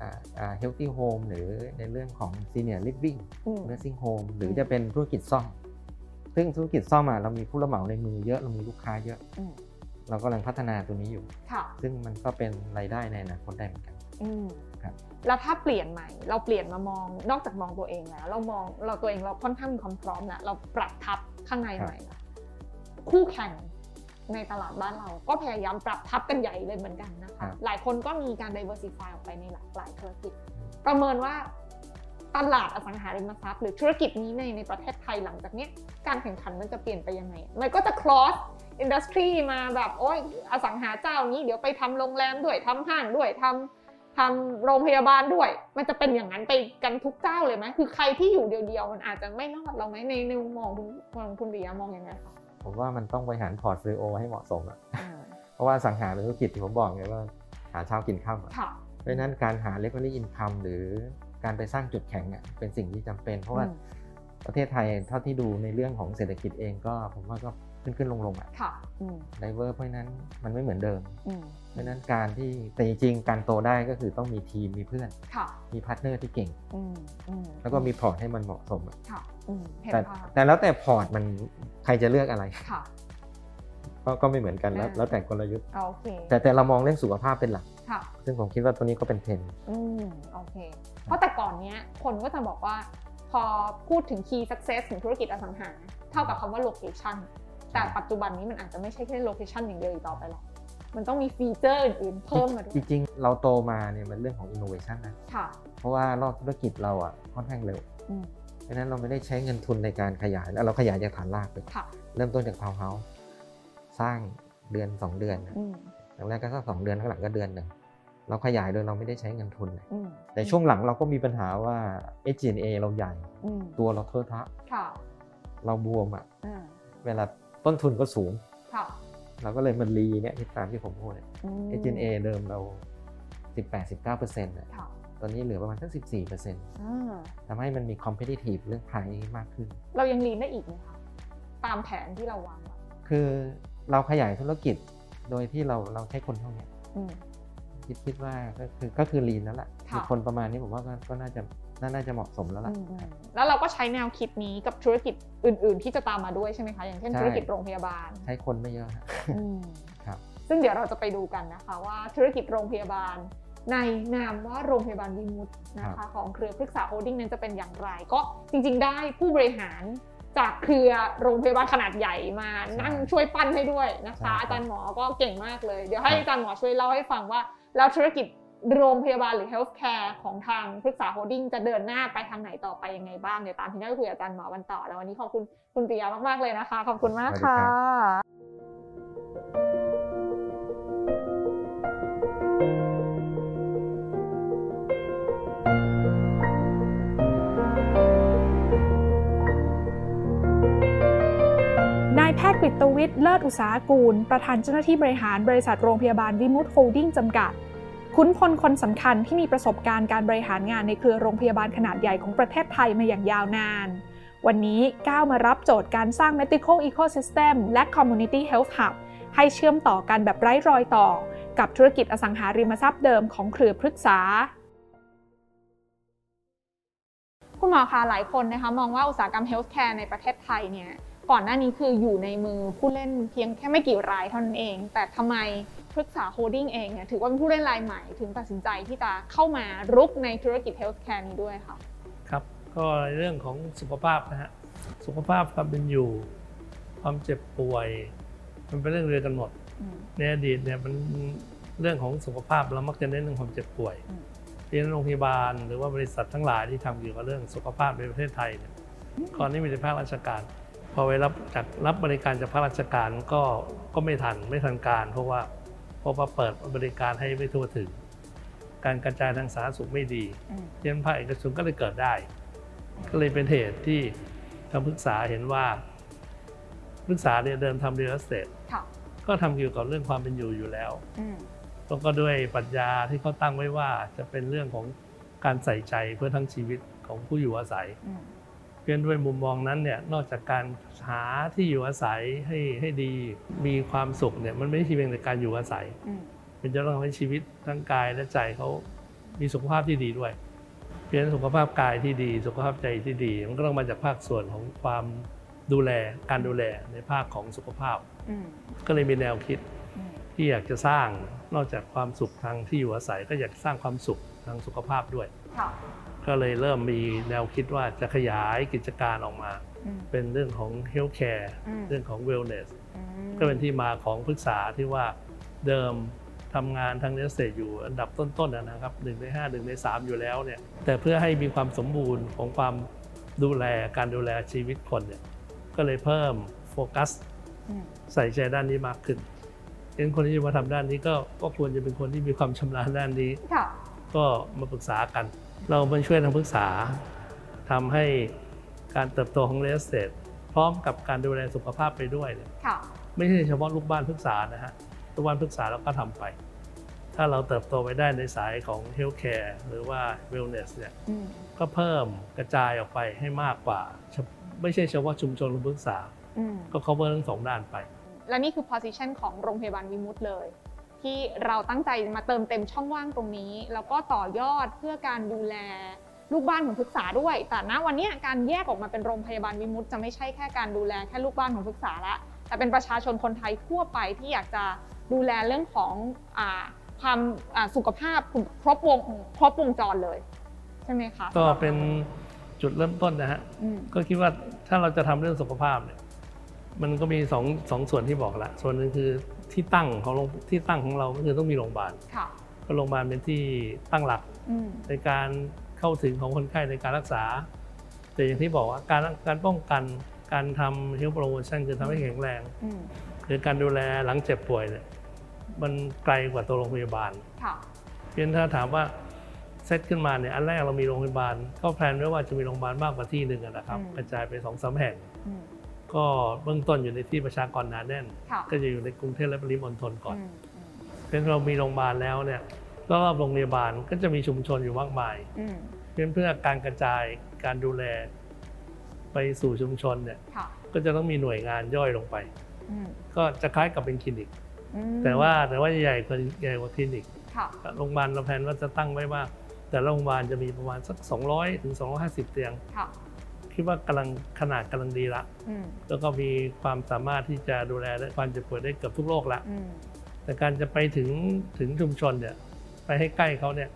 อ่าอ่า healthy home หรือในเรื่องของ senior living อืม nursing home หรือจะเป็นธุรกิจซ่อม ซึ่งธุรกิจซ่อมอะเรามีผู้รับเหมาในมือเยอะเรามีลูกค้าเยอะอืมเรากำลังพัฒนาตัวนี้อยู่ค่ะซึ่งมันก็เป็นรายได้ในอนาคตได้เหมือนกันอืมครับแล้วถ้าเปลี่ยนใหม่ เราเปลี่ยนมามองนอกจากมองตัวเองแล้ว เรามองเราตัวเองเราค่อนข้างมีความพร้อมแล้วเราปรับทับข้างในใหม่ละคู่แข่งในตลาดบ้านเราก็พยายามปรับทับกันใหญ่เลยเหมือนกันนะครัคะบหลายคนก็มีการ diversify ออกไปในหลากหลายธุรกิจ ประเมินว่า ตลาดอสังหาริมทรัพย์หรือธุรกิจนี้ในในประเทศไทยหลังจากเนี้ยการแข่งขันมันจะเปลี่ยนไปยังไง มันก็จะ cross industry มาแบบโอ้ยอสังหาเจ้านี้เดี๋ยวไปทำโรงแรมด้วยทำห้างด้วยทำทำโรงพยาบาลด้วย มันจะเป็นอย่างนั้นไปกันทุกเจ้าเลยไหมคือใครที่อยู่เดียวๆ มันอาจจะไม่รอดแล้วไหมในในมุมมองคุณมองคุณปิยะมองยังไงคะผมว่ามันต้องบริหาร portfolio ให้เหมาะสมอะอ่าเพราะว่าอสังหาเป็นธุรกิจที่ผมบอกไงว่าหาเช้ากินค่ำอะค่ะเพราะฉะนั้นการหา leverage income หรือ การไปสร้างจุดแข็งอะเป็นสิ่งที่จำเป็น เพราะว่าอืมประเทศไทยเท่าที่ดูในเรื่องของเศรษฐกิจเองก็ผมว่าก็ขึ้นขึ้นลงลงๆอะค่ะอืม diverse เพราะฉะนั้นมันไม่เหมือนเดิมอืมเพราะฉะนั้นการที่แต่จริงๆการโตได้ก็คือต้องมีทีมมีเพื่อนค่ะมี partner ที่เก่งอืมอืมแล้วก็มีพอร์ตให้มันเหมาะสมอะค่ะอืมเห็นแต่ภาพแต่แล้วแต่พอร์ตมันใครจะเลือกอะไรค่ะก็ก็ไม่เหมือนกันแล้วอ่าแล้วแต่กลยุทธ์โอเคแต่แต่เรามองเรื่องสุขภาพเป็นหลักค่ะซึ่งผมคิดว่าตัวนี้ก็เป็นเทรนด์อืมโอเค เพราะแต่ก่อนเนี้ยคนก็จะบอกว่าพอพูดถึง key success ของธุรกิจอสังหา เท่ากับคำว่า location แต่ปัจจุบันนี้มันอาจจะไม่ใช่แค่ location อย่างเดียวอีกต่อไปหรอกมันต้องมีฟีเจอร์อื่นๆเพิ่มมาด้วจยริงๆ เราโตมาเนี่ยมันเรื่องของ innovation นะ ค่ะ เพราะว่ารอบธุรกิจเราอะค่อนข้างเร็วอืมเพราะฉะนั้นเราไม่ได้ใช้เงินทุนในการขยายแล้วเราขยายจากฐานรากเลยค่ะเริ่มต้นจากทาวน์เฮาส์สร้างเดือน 2 เดือนนะอืมครั้งแรกก็สักสองเดือนข้างหลังก็เดือนหนึ่ง เราขยายโดยเราไม่ได้ใช้เงินทุนเลยอืมแต่ช่วงหลังเราก็มีปัญหาว่า SG&A เราใหญ่อืมตัวเราเทอะทะค่ะเราเราบวมอะอ่าเวลาต้นทุนก็สูงค่ะเราก็เลยมันรีเนี่ยที่ตามที่ผมพูดเนี่ยอืม SG&A เดิมเรา 18-19%นะค่ะตอนนี้เหลือประมาณสัก14%อ่าทำให้มันมี competitive เรื่อง price มากขึ้น เรายังลีนได้อีกไหมคะตามแผนที่เราวางไว้คือเราขยายธุรกิจโดยที่เราเราใช้คนเท่าเนี้ยอืม คิดคิดว่าก็คือก็คือลีนแล้วล่ะค่ะมีคนประมาณนี้ผมว่าก็ก็น่าจะน่าน่าจะเหมาะสมแล้วล่ะอืมอืมแล้วเราก็ใช้แนวคิดนี้กับธุรกิจอื่น ๆ ที่จะตามมาด้วยใช่ไหมคะ อย่างเช่นใช่ธุรกิจโรงพยาบาล ใช้คนไม่เยอะฮะอืมครับ ซึ่งเดี๋ยวเราจะไปดูกันนะคะว่าธุรกิจโรงพยาบาล ในนามว่าโรงพยาบาลวิมุตนะคะของเครือพฤกษาโฮลดิ้งนั้นจะเป็นอย่างไร ก็จริง ๆ ได้ผู้บริหารจากเครือโรงพยาบาลขนาดใหญ่มานั่งช่วยปั้นให้ด้วยนะคะ อาจารย์หมอก็เก่งมากเลย เดี๋ยวให้อาจารย์หมอช่วยเล่าให้ฟังว่า แล้วธุรกิจโรงพยาบาลหรือ healthcare ของทางพฤกษาโฮลดิ้งจะเดินหน้าไปทางไหนต่อไปยังไงบ้างเดี๋ยวตามที่ได้คุยกับอาจารย์หมอกันต่อแล้ววันนี้ขอบคุณคุณปิยะมากๆเลยนะคะ ขอบคุณมากค่ะายแพทย์กฤตวิทย์เลิศอุตสาหกูล ประธานเจ้าหน้าที่บริหารบริษัทโรงพยาบาลวิมุตโฮลดิ้งจำกัด คุ้นพลคนสำคัญที่มีประสบการณ์การบริหารงานในเครือโรงพยาบาลขนาดใหญ่ของประเทศไทยมาอย่างยาวนาน วันนี้ก้าวมารับโจทย์การสร้าง medical ecosystem และ community health hub ให้เชื่อมต่อกันแบบไร้รอยต่อ กับธุรกิจอสังหาริมทรัพย์เดิมของเครือพฤกษาคุณหมอคะหลายคนนะคะมองว่าอุตสาหกรรม healthcare ในประเทศไทยเนี่ย ก่อนหน้านี้คืออยู่ในมือผู้เล่นเพียงแค่ไม่กี่รายเท่านั้นเอง แต่ทำไมพฤกษาโฮลดิ้งเองเนี่ยถือว่าเป็นผู้เล่นรายใหม่ถึงตัดสินใจที่จะเข้ามารุกในธุรกิจ healthcare นี้ด้วยค่ะครับก็ในเรื่องของสุขภาพนะฮะสุขภาพความเป็นอยู่ ความเจ็บป่วย มันเป็นเรื่องเดียวกันหมดอืมในอดีตเนี่ยมันเรื่องของสุขภาพเรามักจะเน้นเรื่องความเจ็บป่วยอืมที่โรงพยาบาล หรือว่าบริษัททั้งหลายที่ทำเกี่ยวกับเรื่องสุขภาพในประเทศไทยเนี่ยก่อนนี้มีแต่ภาคราชการ พอไปรับจากรับบริการจากภาคราชการก็ก็ไม่ทันไม่ทันการ เพราะว่าเพราะว่าเปิดบริการให้ไม่ทั่วถึง การกระจายทางสาธารณสุขไม่ดีอืมเรียนภาคเอกชนก็เลยเกิดได้ ก็เลยเป็นเหตุที่ทางปรึกษาเห็นว่าปรึกษาเนี่ยเดิมทำเรียลสเตทค่ะก็ทำเกี่ยวกับเรื่องความเป็นอยู่อยู่แล้วอืมแล้วก็ด้วยปรัชญาที่เขาตั้งไว้ว่าจะเป็นเรื่องของการใส่ใจเพื่อทั้งชีวิตของผู้อยู่อาศัย อืมเพียงด้วยมุมมองนั้นเนี่ยนอกจากการหาที่อยู่อาศัยให้ให้ดีมีความสุขเนี่ยมันไม่ใช่เพียงแต่การอยู่อาศัยอืมมันจะต้องทำให้ชีวิตทั้งกายและใจเขามีสุขภาพที่ดีด้วย เพียงสุขภาพกายที่ดี สุขภาพใจที่ดี มันก็ต้องมาจากภาคส่วนของความดูแลการดูแลในภาคของสุขภาพอืมก็เลยมีแนวคิดอืมที่อยากจะสร้างนอกจากความสุขทางที่อยู่อาศัยก็อยากสร้างความสุขทางสุขภาพด้วยค่ะ ก็เลยเริ่มมีแนวคิดว่าจะขยายกิจการออกมาอืมเป็นเรื่องของ healthcare อืมเรื่องของ wellness อืมก็เป็นที่มาของปรึกษาที่ว่าเดิมทำงานทางเนสเซอยู่อันดับต้นๆนะนะครับหนึ่งในห้าหนึ่งในสามอยู่แล้วเนี่ยแต่เพื่อให้มีความสมบูรณ์ของความดูแลการดูแลชีวิตคนเนี่ยก็เลยเพิ่มโฟกัสอืมใส่ใจด้านนี้มากขึ้นเห็นคนที่จะมาทำด้านนี้ก็ก็ควรจะเป็นคนที่มีความชำนาญด้านนี้ค่ะก็มาปรึกษากัน เรามาช่วยทางพฤกษาทำให้การเติบโตของ real estate พร้อมกับการดูแลสุขภาพไปด้วยเนี่ยค่ะไม่ใช่เฉพาะลูกบ้านปรึกษานะฮะลูกบ้านปรึกษาเราก็ทำไป ถ้าเราเติบโตไปได้ในสายของ healthcare หรือว่า wellness เนี่ยอืมก็เพิ่มกระจายออกไปให้มากกว่า ไม่ใช่เฉพาะชุมชนปรึกษาอืมก็ cover ทั้งสองด้านไป และนี่คือ position ของโรงพยาบาลวิมุตเลย ที่เราตั้งใจมาเติมเต็มช่องว่างตรงนี้ แล้วก็ต่อยอดเพื่อการดูแลลูกบ้านของพฤกษาด้วย แต่ณวันเนี้ยการแยกออกมาเป็นโรงพยาบาลวิมุตจะไม่ใช่แค่การดูแลแค่ลูกบ้านของพฤกษาละแต่เป็นประชาชนคนไทยทั่วไปที่อยากจะดูแลเรื่องของอาความอ่าสุขภาพครบวงครบวงจรเลย ใช่ไหมคะ ก็เป็นจุดเริ่มต้นนะฮะอืมก็คิดว่าถ้าเราจะทำเรื่องสุขภาพเนี่ยมันก็มีสองสองส่วนที่บอกละส่วนหนึ่งคือ ที่ตั้งของโรงที่ตั้งของเราก็คือต้องมีโรงพยาบาลค่ะก็โรงพยาบาลเป็นที่ตั้งหลักอืมในการเข้าถึงของคนไข้ในการรักษา แต่อย่างที่บอกว่าการการป้องกันการทำ health promotion คือทำให้แข็งแรงอืมคือการดูแลหลังเจ็บป่วยเนี่ยมันไกลกว่าตัวโรงพยาบาลค่ะเพียงถ้าถามว่าเซตขึ้นมาเนี่ยอันแรกเรามีโรงพยาบาล ก็แพลนไว้ว่าจะมีโรงพยาบาลมากกว่าที่หนึ่งอะนะครับอืมกระจายไปสองสามแห่งอืม ก็เบื้องต้นอยู่ในที่ประชากรหนาแน่นค่ะก็จะอยู่ในกรุงเทพและปริมณฑลก่อนอืมอืมเพียงเรามีโรงพยาบาลแล้วเนี่ยรอบๆโรงพยาบาลก็จะมีชุมชนอยู่มากมายอืมเพื่อเพื่อการกระจายการดูแล ไปสู่ชุมชนเนี่ยค่ะก็จะต้องมีหน่วยงานย่อยลงไปอืมก็จะคล้ายกับเป็นคลินิกอืมแต่ว่าแต่ว่าใหญ่กว่าใหญ่กว่าคลินิกค่ะโรงพยาบาลเราแผนว่าจะตั้งไว้ว่า แต่ละโรงพยาบาลจะมีประมาณสัก 200ถึง250 เตียง ค่ะคิดว่ากำลังขนาดกำลังดีละอืมแล้วก็มีความสามารถที่จะดูแลและความเจ็บป่วยได้เกือบทุกโรคละอืมแต่การจะไปถึงถึงชุมชนเนี่ยไปให้ใกล้เขาเนี่ย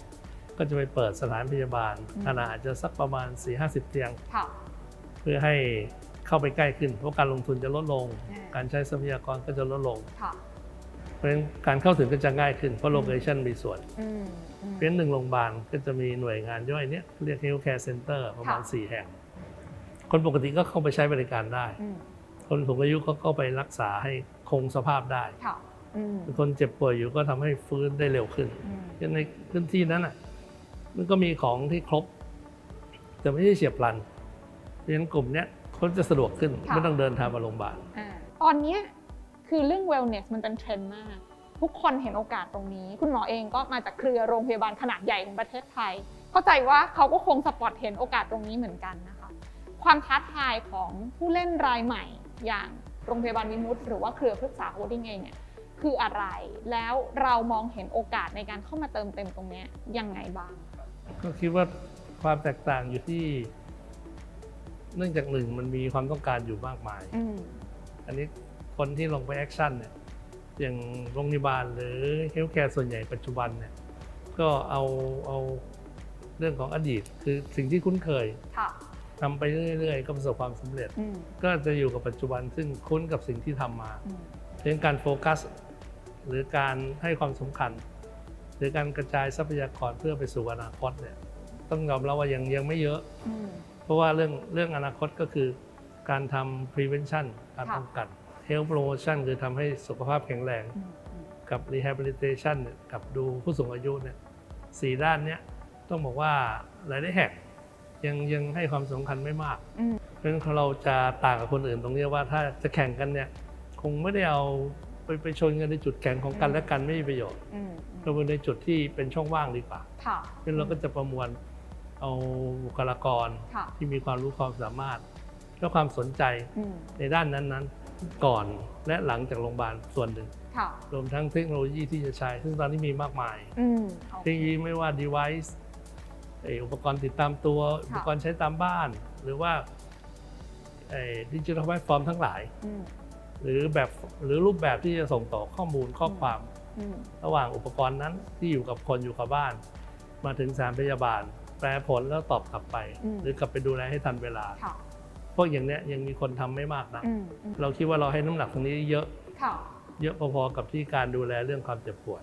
ก็จะไปเปิดสถานพยาบาลขนาดอาจจะสักประมาณ 4-50 เตียงค่ะเพื่อให้เข้าไปใกล้ขึ้น เพราะการลงทุนจะลดลงอ่าการใช้ทรัพยากรก็จะลดลงค่ะเพราะฉะนั้นการเข้าถึงก็จะง่ายขึ้น เพราะโลเคชันมีส่วนอืมอืมเพราะฉะนั้นหนึ่งโรงพยาบาลก็จะมีหน่วยงานย่อยเนี้ยเรียก Health Care Center ประมาณค่ะ4แห่ง คนปกติก็เข้าไปใช้บริการได้อืมคนสูงอายุก็เข้าไปรักษาให้คงสภาพได้ค่ะอืมคนเจ็บป่วยอยู่ก็ทำให้ฟื้นได้เร็วขึ้นอืมฉะนั้นในพื้นที่นั้นอะมันก็มีของที่ครบ แต่ไม่ใช่เฉียบพลันเพราะฉะนั้นกลุ่มเนี้ยเขาจะสะดวกขึ้นไม่ต้องเดินทางมาโรงพยาบาลอ่าตอนเนี้ยคือเรื่อง wellness มันเป็นเทรนด์มาก ทุกคนเห็นโอกาสตรงนี้ คุณหมอเองก็มาจากเครือโรงพยาบาลขนาดใหญ่ของประเทศไทย เข้าใจว่าเขาก็คงสปอตเห็นโอกาสตรงนี้เหมือนกันนะคะ ความท้าทายของผู้เล่นรายใหม่ อย่างโรงพยาบาลวิมุตหรือว่าเครือพฤกษาโฮลดิ้งเองเนี่ยคืออะไร แล้วเรามองเห็นโอกาสในการเข้ามาเติมเต็มตรงเนี้ยยังไงบ้าง ก็คิดว่าความแตกต่างอยู่ที่ เนื่องจากหนึ่งมันมีความต้องการอยู่มากมายอืมอันนี้คนที่ลงไป action เนี่ยอย่างโรงพยาบาลหรือ healthcare ส่วนใหญ่ปัจจุบันเนี่ยก็เอาเอาเรื่องของอดีต คือสิ่งที่คุ้นเคยค่ะ ทำไปเรื่อยๆ ก็ประสบความสำเร็จอืมก็จะอยู่กับปัจจุบันซึ่งคุ้นกับสิ่งที่ทำมาอืมเรื่องการโฟกัส หรือการให้ความสำคัญ หรือการกระจายทรัพยากรเพื่อไปสู่อนาคตเนี่ยต้องยอมรับว่ายังยังไม่เยอะอืมเพราะว่าเรื่องเรื่องอนาคตก็คือการทำ prevention การค่ะป้องกัน health promotion คือทำให้สุขภาพแข็งแรงอืมอืมกับ rehabilitation เนี่ยกับดูผู้สูงอายุเนี่ยสี่ด้านเนี้ยต้องบอกว่าหลายได้แห่ง ยังยังให้ความสำคัญไม่มากอืมเพราะฉะนั้นเราจะต่างกับคนอื่นตรงนี้ว่าถ้าจะแข่งกันเนี่ยคงไม่ได้เอาไปไปชนกันในจุดแข็งของกันและกันไม่มีประโยชน์อืมเราไปในจุดที่เป็นช่องว่างดีกว่าค่ะเพราะฉะนั้นเราก็จะประมวลเอาบุคลากรค่ะที่มีความรู้ความสามารถและความสนใจอืมในด้านนั้นๆ ก่อนและหลังจากโรงพยาบาลส่วนหนึ่งค่ะรวมทั้งเทคโนโลยีที่จะใช้ ซึ่งตอนนี้มีมากมายอืมเทคโนโลยีไม่ว่า device เอ่ออุปกรณ์ติดตามตัว อุปกรณ์ใช้ตามบ้าน หรือว่าดิจิทัลแพลตฟอร์มทั้งหลายอืมหรือแบบหรือรูปแบบที่จะส่งต่อข้อมูลข้อความอืมระหว่างอุปกรณ์นั้นที่อยู่กับคนอยู่กับบ้าน มาถึงสถารพยาบาล แปลผลแล้วตอบกลับไป หรือกลับไปดูแลให้ทันเวลาค่ะพวกอย่างเนี้ยยังมีคนทำไม่มมากนะอืมอืมเราคิดว่าเราให้น้ำหนักตรงนี้เยอะค่ะเยอะพอๆกับที่การดูแลเรื่องความเจ็บป่วย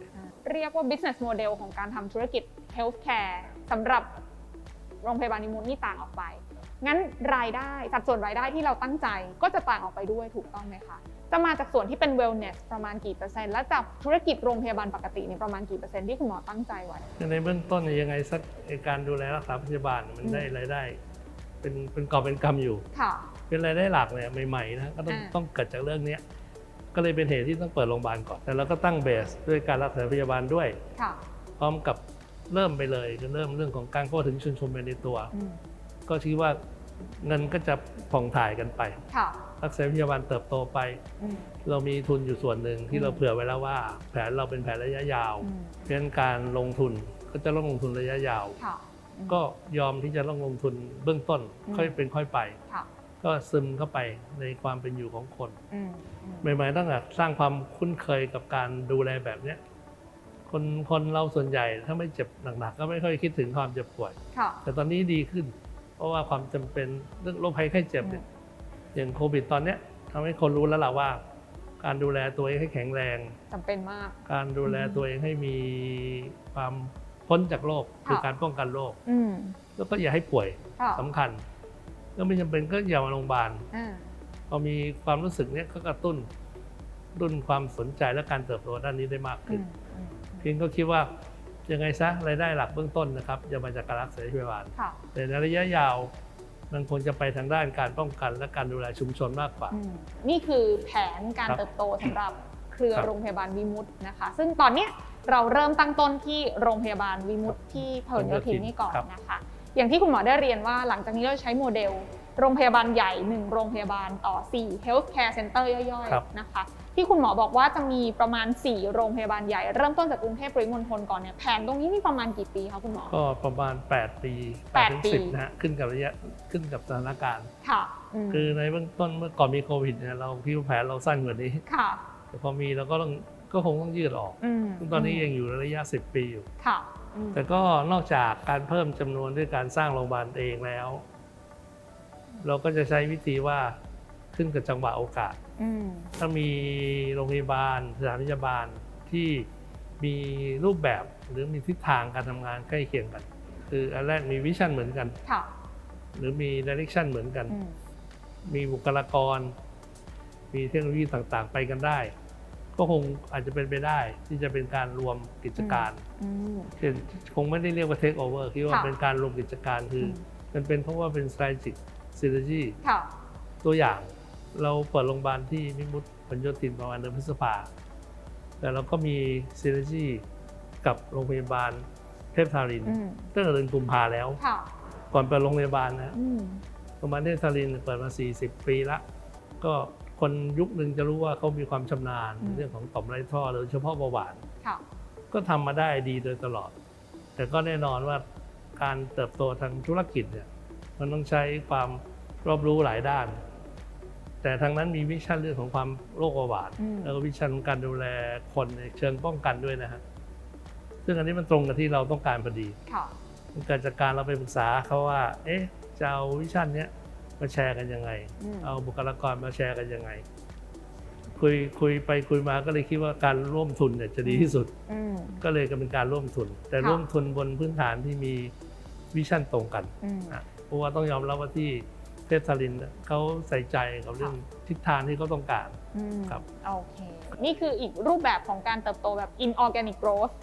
เรียกว่า business model ของการทำธุรกิจ healthcare สำหรับโรงพยาบาลนิมูลนี่ต่างออกไป งั้นรายได้สัดส่วนรายได้ที่เราตั้งใจก็จะต่างออกไปด้วยถูกต้องไหมคะจะมาจากส่วนที่เป็น wellness ประมาณกี่เปอร์เซ็นต์และจากธุรกิจโรงพยาบาลปกติเนี่ยประมาณกี่เปอร์เซ็นต์ที่คุณหมอตั้งใจไว้ ในเบื้องต้นเนี่ยยังไงสักไอ้การดูแลรักษาพยาบาลมันอืมได้รายได้ เป็นเป็นกอบเป็นกำอยู่ค่ะเป็นรายได้หลักเนี่ยใหม่ๆนะก็ต้องอ่าต้องเกิดจากเรื่องเนี้ยก็เลยเป็นเหตุที่ต้องเปิดโรงพยาบาลก่อนแต่เราก็ตั้งเบสด้วยการรักษาพยาบาลด้วยค่ะพร้อมกับ เริ่มไปเลยคือเริ่มเรื่องของการเข้าถึงชุมชนไปในตัวอืมก็คิดว่าเงินก็จะผ่องถ่ายกันไปค่ะรักษาพยาบาลเติบโตไปอืมเรามีทุนอยู่ส่วนหนึ่งที่อืมเราเผื่อไว้แล้วว่า แผนเราเป็นแผนระยะยาวอืมเพราะฉะนั้นการลงทุนก็จะต้องลงทุนระยะยาวค่ะอืมก็ยอมที่จะต้องลงทุนเบื้องต้นอืมค่อยเป็นค่อยไปค่ะก็ซึมเข้าไปในความเป็นอยู่ของคนอืมอืมใหม่ๆตั้งแต่สร้างความคุ้นเคยกับการดูแลแบบเนี้ย คนคนเราส่วนใหญ่ถ้าไม่เจ็บหนักๆก็ไม่ค่อยคิดถึงความเจ็บป่วยค่ะแต่ตอนนี้ดีขึ้น เพราะว่าความจำเป็นเรื่องโรคภัยไข้เจ็บเนี่ยอย่างโควิดตอนเนี้ยทำให้คนรู้แล้วล่ะว่า การดูแลตัวเองให้แข็งแรงจำเป็นมาก การดูแลอืมตัวเองให้มีความพ้นจากโรคคือค่ะการป้องกันโรคอืมแล้วก็อย่าให้ป่วยค่ะสำคัญ ก็ไม่จำเป็นก็อย่ามาโรงพยาบาลอ่าพอมีความรู้สึกเนี้ยก็กระตุ้นรุ่นความสนใจและการเติบโตด้านนี้ได้มากอืขึ้นมอืมเพียงก็คิดว่ายังไงซะรายได้หลักเบื้องต้นนะครับจะมาจากการรักษาพยาบาลค่ะแต่ในระยะยาวมันควรจะไปทางด้านการป้องกันและการดูแลชุมชนมากกว่าอืมนี่คือแผนการครับเติบโตสำหรับเครือครับโรงพยาบาลวิมุตนะคะ ซึ่งตอนเนี้ยเราเริ่มตั้งต้นที่โรงพยาบาลวิมุตที่พหลโยธินนี่ก่อนครับนะคะ อย่างที่คุณหมอได้เรียนว่าหลังจากนี้เราใช้โมเดล โรงพยาบาลใหญ่1โรงพยาบาลต่อ4 healthcare center ย่อยครับๆนะคะที่คุณหมอบอกว่าจะมีประมาณ 4 โรงพยาบาลใหญ่ เริ่มต้นจากกรุงเทพปริมณฑลก่อนเนี่ยแผนตรงนี้มีประมาณกี่ปีคะคุณหมอ ก็ประมาณ 8 ปีแปดถึงปีสิบนะฮะขึ้นกับระยะขึ้นกับสถานการณ์ค่ะมคือในเบื้องต้นเมื่อก่อนมีโควิดเนี่ยเราคิดว่าแผนเราสั้นกว่านี้ค่ะแต่พอมีเราก็ต้องก็คงต้องยืดออกอืมซึ่งตอนนี้ยังอยู่ในระยะ 10 ปีอยู่ค่ะอืมแต่ก็นอกจากการเพิ่มจำนวนด้วยการสร้างโรงพยาบาลเองแล้ว เราก็จะใช้วิธีว่าขึ้นกับจังหวะโอกาสอืมถ้ามีโรงพยาบาลสถานพยาบาลที่มีรูปแบบหรือมีทิศทางการทำงานใกล้เคียงกัน คืออันแรกมี vision เหมือนกันค่ะหรือมี direction เหมือนกันอืมมีบุคลากร มีเทคโนโลยีต่างๆ ไปกันได้ ก็คงอาจจะเป็นไปได้ที่จะเป็นการรวมกิจการอืมเช่นคงไม่ได้เรียกว่าเทคโอเวอร์คิดว่าค่ะเป็นการรวมกิจการคืออมมันเป็นเพราะว่าเป็น strategic synergy ค่ะ ตัวอย่างเราเปิดโรงพยาบาลที่มิมุตผลโยธินประมาณเดือนพฤษภาแต่เราก็มี synergy กับโรงพยาบาลเทพทารินอืมตั้งแต่เดือนกุมภาแล้วค่ะก่อนเปิดโรงพยาบาลนะอืมโรงพยาบาลเทพทารินเปิดมา 40 ปีละ ก็คนยุคหนึ่งจะรู้ว่าเขามีความชำนาญอืมเรื่องของต่อมไรท่อโดยเฉพาะเบาหวานค่ะก็ทำมาได้ดีโดยตลอด แต่ก็แน่นอนว่าการเติบโตทางธุรกิจเนี่ยมันต้องใช้ความ รอบรู้หลายด้าน แต่ทางนั้นมี vision เรื่องของความโรคเบาหวานอืมแล้วก็ vision ของการดูแลคนในเชิงป้องกันด้วยนะฮะซึ่งอันนี้มันตรงกับที่เราต้องการพอดีค่ะมันเกิดจากการเราไปปรึกษาเขาว่า เอ๊ะจะเอา vision เนี้ยมาแชร์กันยังไงอืมเอาบุคลากรมาแชร์กันยังไง คุยคุยไปคุยมาก็เลยคิดว่าการร่วมทุนเนี่ยจะดีที่สุดอืมก็เลยก็เป็นการร่วมทุน แต่ค่ะร่วมทุนบนพื้นฐานที่มีvision ตรงกันอืมนะเพราะว่าต้องยอมรับว่าที่เทพธารินทร์เนี่ยเขาใส่ใจกับเรื่องทิศทางที่เขาต้องการอืมครับโอเค นี่คืออีกรูปแบบของการเติบโตแบบ inorganic growth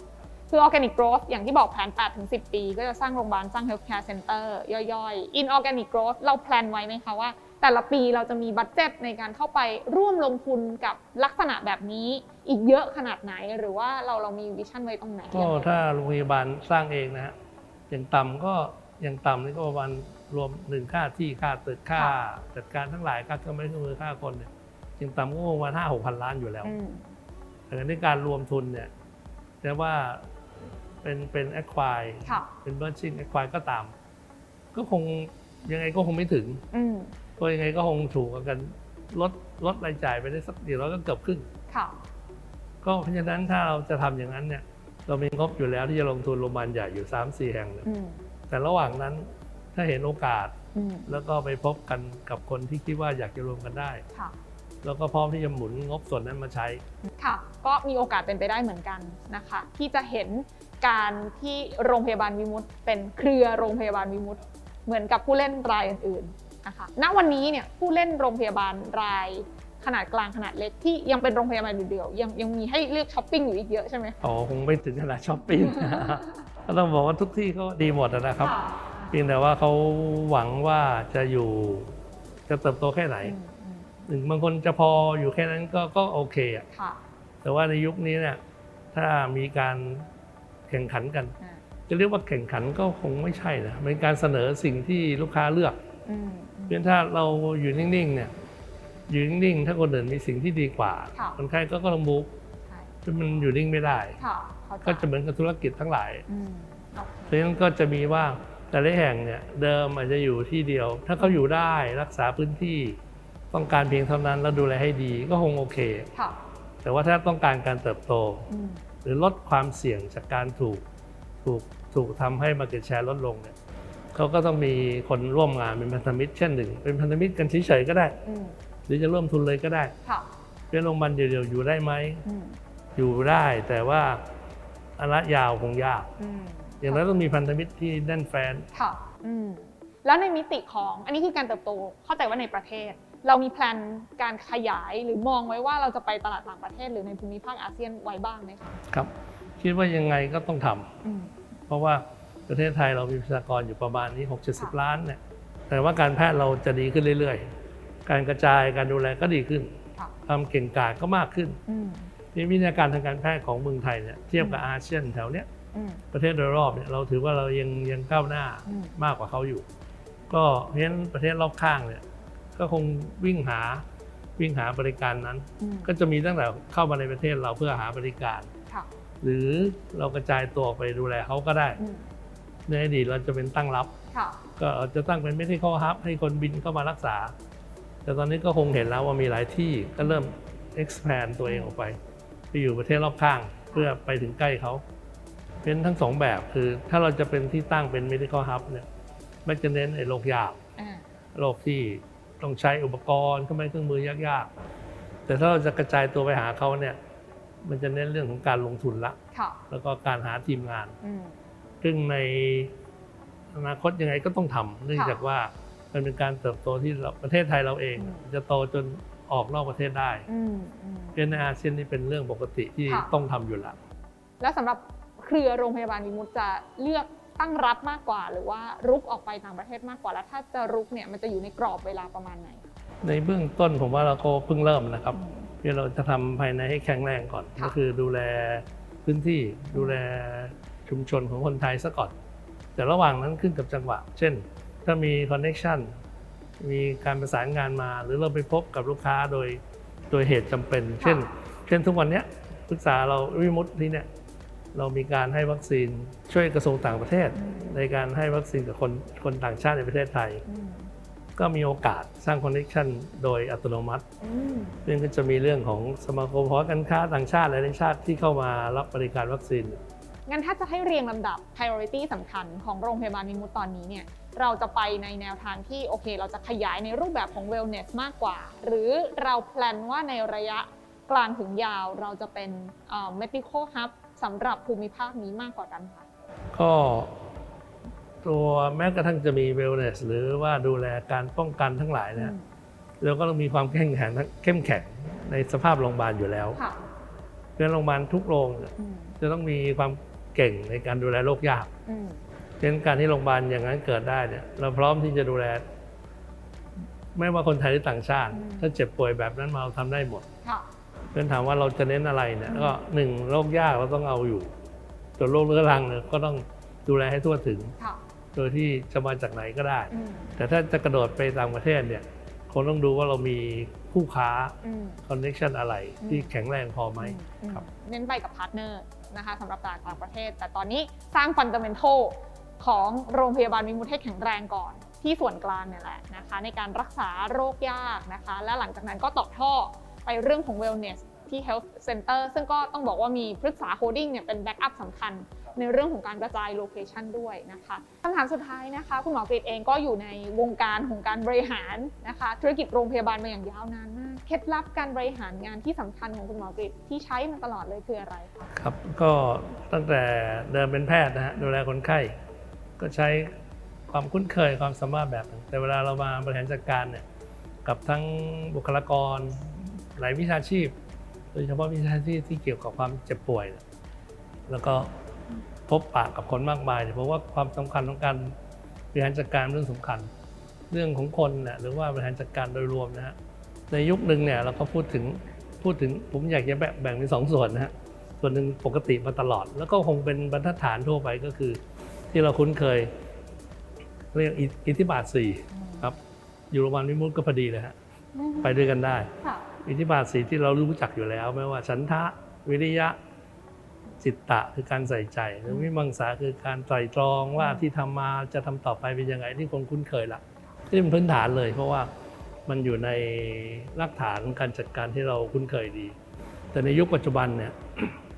คือ organic growth อย่างที่บอกแผน8ถึง10 ปี ก็จะสร้างโรงพยาบาล สร้าง healthcare center ย่อยๆ inorganic growth เรา plan ไว้ไหมคะว่า แต่ละปีเราจะมี budget ในการเข้าไปร่วมลงทุนกับลักษณะแบบนี้อีกเยอะขนาดไหน หรือว่าเราเรามี vision ไว้ตรงไหน ก็ถ้าโรงพยาบาลสร้างเองนะฮะอย่างต่ำก็อย่างต่ำนี่ก็ประมาณ รวมหนึ่งค่าที่ค่าตึกค่า จัดการทั้งหลายค่าเครื่องไม้เครื่องมือค่าคนเนี่ยอย่างต่ำก็ประมาณห้าหกพันล้านอยู่แล้วอืมแต่ในการรวมทุนเนี่ยแต่ว่าเป็นเป็นแอคควายค่ะเป็นเบอร์ชิงแอคควายก็ตาม ก็คงยังไงก็คงไม่ถึงอืมก็ยังไงก็คงถูกกันลดลดรายจ่ายไปได้สักเดียวแล้วก็เกือบครึ่งค่ะก็เพราะฉะนั้นถ้าเราจะทำอย่างนั้นเนี่ย เรามีงบอยู่แล้วที่จะลงทุนโรงพยาบาลใหญ่อยู่3 4แห่งเนี่ยอืมแต่ระหว่างนั้น ถ้าเห็นโอกาสอืมแล้วก็ไปพบกันกับคนที่คิดว่าอยากจะรวมกันได้ค่ะแล้วก็พร้อมที่จะหมุนงบส่วนนั้นมาใช้ ค่ะ ก็มีโอกาสเป็นไปได้เหมือนกันนะคะ ที่จะเห็นการที่โรงพยาบาลวิมุตเป็นเครือโรงพยาบาลวิมุตเหมือนกับผู้เล่นรายอื่นๆนะคะ ณ วันนี้เนี่ยผู้เล่นโรงพยาบาลรายขนาดกลางขนาดเล็กที่ยังเป็นโรงพยาบาลเดียวๆยังยังมีให้เลือกช้อปปิ้งอยู่อีกเยอะใช่ไหมอ๋อคงไม่ถึงขนาดช้อปปิ้งก็ต้องบอกว่าทุกที่ก็ดีหมดนะครับ เพียงแต่ว่าเขาหวังว่าจะอยู่จะเติบโตแค่ไหนอืมอืมหนึ่งบางคนจะพออยู่แค่นั้นก็ก็โอเคอะค่ะแต่ว่าในยุคนี้เนี่ยถ้ามีการแข่งขันกันอ่าจะเรียกว่าแข่งขันก็คงไม่ใช่นะเป็นการเสนอสิ่งที่ลูกค้าเลือกอืมอืมเพียงถ้าเราอยู่นิ่งๆเนี่ยอยู่นิ่งๆถ้าคนอื่นมีสิ่งที่ดีกว่าค่ะคนไข้ก็ก็ต้องบุกใช่ถ้ามันอยู่นิ่งไม่ได้ค่ะเข้าใจก็จะเหมือนกับธุรกิจทั้งหลายอืมโอเคเพราะฉะนั้นก็จะมีว่า แต่ละแห่งเนี่ยเดิมอาจจะอยู่ที่เดียว ถ้าเขาอยู่ได้รักษาพื้นที่ต้องการเพียงเท่านั้นแล้วดูแลให้ดีก็คงโอเคค่ะแต่ว่าถ้าต้องการการเติบโตอืมหรือลดความเสี่ยงจากการถูกถูกถูกทำให้ market share ลดลงเนี่ยเขาก็ต้องมีคนร่วมงานเป็นพันธมิตรเช่นหนึ่ง เป็นพันธมิตรกันเฉยๆก็ได้อืมหรือจะร่วมทุนเลยก็ได้ค่ะเป็นโรงพยาบาลเดียวๆอยู่ได้ไหมอืมอยู่ได้แต่ว่าระยะยาวคงยาก อืมอย่างนั้นต้องมีพันธมิตรที่แน่นแฟนค่ะอืมแล้วในมิติของอันนี้คือการเติบโตเข้าใจว่าในประเทศ เรามีแพลนการขยายหรือมองไว้ว่าเราจะไปตลาดต่างประเทศ หรือในภูมิภาคอาเซียนไว้บ้างไหมคะครับ คิดว่ายังไงก็ต้องทำอืมเพราะว่าประเทศไทยเรามีประชากรอยู่ประมาณนี้ค่ะ6-70 ล้านเนี่ยแต่ว่าการแพทย์เราจะดีขึ้นเรื่อยๆ การกระจายการดูแลก็ดีขึ้นค่ะความเก่งกาจก็มากขึ้นอืมนี่วิทยาการทางการแพทย์ของเมืองไทยเนี่ยเทียบกับอาเซียนแถวเนี้ยอืม ประเทศโดยรอบเนี่ยเราถือว่าเรายังยังก้าวหน้าอืมมากกว่าเขาอยู่ ก็เพราะฉะนั้นประเทศรอบข้างเนี่ยก็คงวิ่งหาวิ่งหาบริการนั้นอืมก็จะมีตั้งแต่เข้ามาในประเทศเราเพื่อหาบริการค่ะหรือเรากระจายตัวไปดูแลเขาก็ได้อืมในอดีตเราจะเป็นตั้งรับค่ะก็อาจจะตั้งเป็นไม่ได้ข้อฮับ ให้คนบินเข้ามารักษา แต่ตอนนี้ก็คงเห็นแล้วว่ามีหลายที่ก็เริ่ม expand ตัวเองออกไป ไปอยู่ประเทศรอบข้างเพื่อไปถึงใกล้เขา เป็นทั้งสองแบบคือ ถ้าเราจะเป็นที่ตั้งเป็น medical hub เนี่ยไม่จะเน้นไอ้โรคยากอ่าโรคที่ต้องใช้อุปกรณ์เครื่องไม้เครื่องมือยากๆ แต่ถ้าเราจะกระจายตัวไปหาเขาเนี่ย มันจะเน้นเรื่องของการลงทุนละค่ะแล้วก็การหาทีมงานอืมซึ่งในอนาคตยังไงก็ต้องทำเนื่องจากว่ามันเป็นการเติบโตที่เราประเทศไทยเราเองอืมจะโตจนออกนอกประเทศได้อืมอืมเพราะฉะนั้นในอาเซียนนี่เป็นเรื่องปกติที่ค่ะต้องทำอยู่แล้วแล้วสำหรับ เครือโรงพยาบาลวิมุตจะเลือกตั้งรับมากกว่า หรือว่ารุกออกไปต่างประเทศมากกว่า แล้วถ้าจะรุกเนี่ยมันจะอยู่ในกรอบเวลาประมาณไหน ในเบื้องต้นผมว่าเราก็เพิ่งเริ่มนะครับอืมเพื่อเราจะทำภายในให้แข็งแรงก่อนค่ะก็คือดูแลพื้นที่ดูแลชุมชนของคนไทยซะก่อน แต่ระหว่างนั้นขึ้นกับจังหวะ เช่น ถ้ามีคอนเน็ชันมีการประสานงานมา หรือเราไปพบกับลูกค้าโดยโดยเหตุจำเป็น เช่น เช่นทุกวันเนี้ยพฤกษาเราวิมุตที่เนี่ย เรามีการให้วัคซีนช่วยกระทรวงต่างประเทศ ในการให้วัคซีนกับคนคนต่างชาติในประเทศไทยอืมก็มีโอกาสสร้าง connection โดยอัตโนมัติอืมซึ่งก็จะมีเรื่องของสมาคมหอการค้าต่างชาติหลายๆชาติที่เข้ามารับบริการวัคซีนงั้นถ้าจะให้เรียงลำดับ priority สำคัญของโรงพยาบาลวิมุตตอนนี้เนี่ยเราจะไปในแนวทางที่โอเค เราจะขยายในรูปแบบของ wellness มากกว่า หรือเราแพลนว่าในระยะกลางถึงยาวเราจะเป็นเอ่อ medical hub สำหรับภูมิภาคนี้มากกว่ากันคะก็ตัวแม้กระทั่งจะมี wellness หรือว่าดูแลการป้องกันทั้งหลายเนี่ยเราก็ต้องมีความเข้มแข็งเข้มแข็งในสภาพโรงพยาบาลอยู่แล้วค่ะเพราะฉะนั้นโรงพยาบาลทุกโรงเนี่ยอืมจะต้องมีความเก่งในการดูแลโรคยากอืมเพราะฉะนั้นการที่โรงพยาบาลอย่างนั้นเกิดได้เนี่ย เราพร้อมที่จะดูแล ไม่ว่าคนไทยหรือต่างชาติ ถ้าเจ็บป่วยแบบนั้นมาเราทำได้หมดค่ะ เพราะงั้นถามว่าเราจะเน้นอะไรเนี่ยก็หนึ่งโรคยากเราต้องเอาอยู่ส่วนโรคเรื้อรังเนี่ยก็ต้องดูแลให้ทั่วถึงค่ะโดยที่จะมาจากไหนก็ได้อืมแต่ถ้าจะกระโดดไปต่างประเทศเนี่ยคงต้องดูว่าเรามีคู่ค้าอืมคอนเน t ชันอะไรอืมที่แข็งแรงพอไหมอืมครับเน้นไปกับ partner นะคะสำหรับตลาดต่างประเทศ แต่ตอนนี้สร้าง fundamentalของโรงพยาบาลวิมุตให้แข็งแรงก่อนที่ส่วนกลางเนี่ยแหละนะคะในการรักษาโรคยากนะคะ และหลังจากนั้นก็ต่อท่อ ไปเรื่องของ wellness ที่ health center ซึ่งก็ต้องบอกว่ามีพฤกษาโฮลดิ้งเนี่ยเป็น backup สำคัญในเรื่องของการกระจาย location ด้วยนะคะคำถามสุดท้ายนะคะ คุณหมอกฤษเองก็อยู่ในวงการของการบริหารนะคะ ธุรกิจโรงพยาบาลมาอย่างยาวนานมาก เคล็ดลับการบริหารงานที่สำคัญของคุณหมอกฤษที่ใช้มาตลอดเลยคืออะไรคะครับก็ตั้งแต่เดิมเป็นแพทย์นะฮะดูแลคนไข้ ก็ใช้ความคุ้นเคยความสามารถแบบแต่เวลาเรามาบริหารจัดการเนี่ยกับทั้งบุคลากร หลายวิชาชีพ โดยเฉพาะวิชาชีพที่เกี่ยวกับความเจ็บป่วยเนี่ยแล้วก็พบปะกับคนมากมายเนี่ยเพราะว่าความสำคัญของการบริหารจัดการเป็นเรื่องสำคัญ เรื่องของคนเนี่ยหรือว่าบริหารจัดการโดยรวมนะฮะในยุคหนึ่งเนี่ยเราก็พูดถึงพูดถึงผมอยากจะแบ่งแบ่งเป็นสองส่วนนะฮะส่วนหนึ่งปกติมาตลอด แล้วก็คงเป็นบรรทัดฐานทั่วไปก็คือ ที่เราคุ้นเคย เรียกอิอิทธิบาทสี่ครับอยู่โรงพยาบาลวิมุตก็พอดีเลยฮะไปด้วยกันได้ค่ะ อิทธิบาทสีที่เรารู้จักอยู่แล้ว ไม่ว่าฉันทะวิริยะจิตตะคือการใส่ใจหรือวิมังสาคือการไตรตรองว่าที่ทำมาจะทำต่อไปเป็นยังไงที่คนคุ้นเคยละที่เป็นพื้นฐานเลย เพราะว่ามันอยู่ในรากฐานการจัดการที่เราคุ้นเคยดี แต่ในยุคปัจจุบันเนี่ย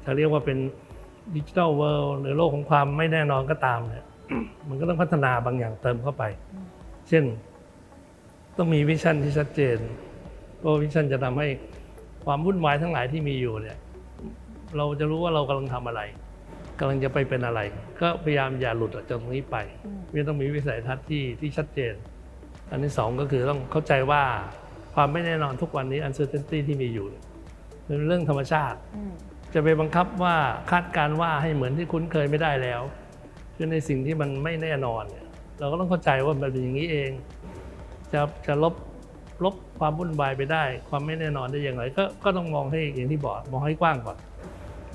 จะเรียกว่าเป็น digital world หรือโลกของความไม่แน่นอนก็ตามเนี่ยมันก็ต้องพัฒนาบางอย่างเติมเข้าไป เช่น ต้องมี vision ที่ชัดเจน เพราะ vision จะทำให้ความวุ่นวายทั้งหลายที่มีอยู่เนี่ยเราจะรู้ว่าเรากำลังทำอะไรกำลังจะไปเป็นอะไร ก็พยายามอย่าหลุดออกจากตรงนี้ไปอืมมันต้องมีวิสัยทัศน์ที่ที่ชัดเจน อันที่สองก็คือต้องเข้าใจว่าความไม่แน่นอนทุกวันนี้ uncertainty ที่มีอยู่เนี่ยเป็นเรื่องธรรมชาติอืมจะไปบังคับว่าคาดการณ์ว่าให้เหมือนที่คุ้นเคยไม่ได้แล้วคือในสิ่งที่มันไม่แน่นอนเนี่ยเราก็ต้องเข้าใจว่ามันเป็นอย่างนี้เอง จะจะลบ ลบความวุ่นวายไปได้ ความไม่แน่นอนได้อย่างไรก็ก็ต้องมองให้อย่างที่บอกมองให้กว้างก่อน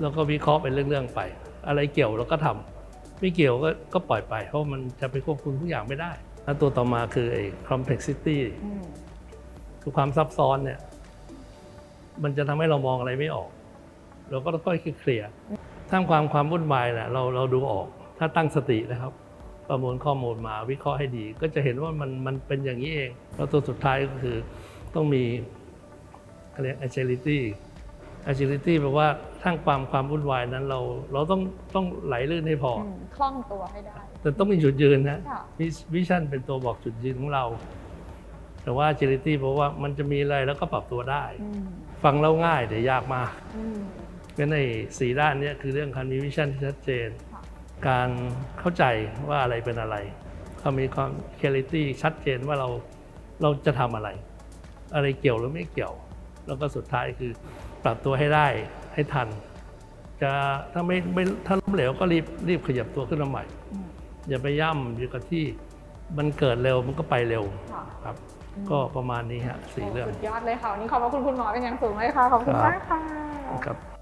แล้วก็วิเคราะห์เป็นเรื่องๆไป อะไรเกี่ยวเราก็ทำไม่เกี่ยวก็ก็ปล่อยไป เพราะมันจะไปควบคุมทุกอย่างไม่ได้แล้วตัวต่อมาคือไอ้ complexity คือความซับซ้อนเนี่ย มันจะทำให้เรามองอะไรไม่ออก เราก็ต้องค่อยๆเคลียร์ท่ามความความวุ่นวายแหละเราเราดูออก ถ้าตั้งสตินะครับ ประมวลข้อมูลมาวิเคราะห์ให้ดี ก็จะเห็นว่ามันมันเป็นอย่างนี้เอง แล้วตัวสุดท้ายก็คือต้องมีเขาเรียก agility agility แปลว่าทั้งความความวุ่นวายนั้นเราเราต้องต้องไหลลื่นให้พอออืมคล่องตัวให้ได้ แต่ต้องมีจุดยืนนะค่ะวิชั่นเป็นตัวบอกจุดยืนของเรา แต่ว่า agility เพราะว่ามันจะมีอะไรแล้วก็ปรับตัวได้อืมฟังแล้วง่ายแต่ยากมากอืมเพราะในสี่ด้านเนี้คือเรื่องการมีวิชั่นที่ชัดเจนค่ะ การเข้าใจว่าอะไรเป็นอะไรเขามีความ clarity ชัดเจนว่าเราเราจะทำอะไร อะไรเกี่ยวหรือไม่เกี่ยว แล้วก็สุดท้ายคือปรับตัวให้ได้ให้ทัน จะถ้าไม่ไม่ถ้าล้มเหลวก็รีบรีบขยับตัวขึ้นมาใหม่อืมอย่าไปย่ำอยู่กับที่มันเกิดเร็วมันก็ไปเร็วค่ะครับก็ประมาณนี้ฮะสี่เรื่อง สุดยอดเลยค่ะวันนี้ขอบพระคุณคุณหมอเป็นอย่างสูงเลยค่ะ ขอบคุณครับมากค่ะครับ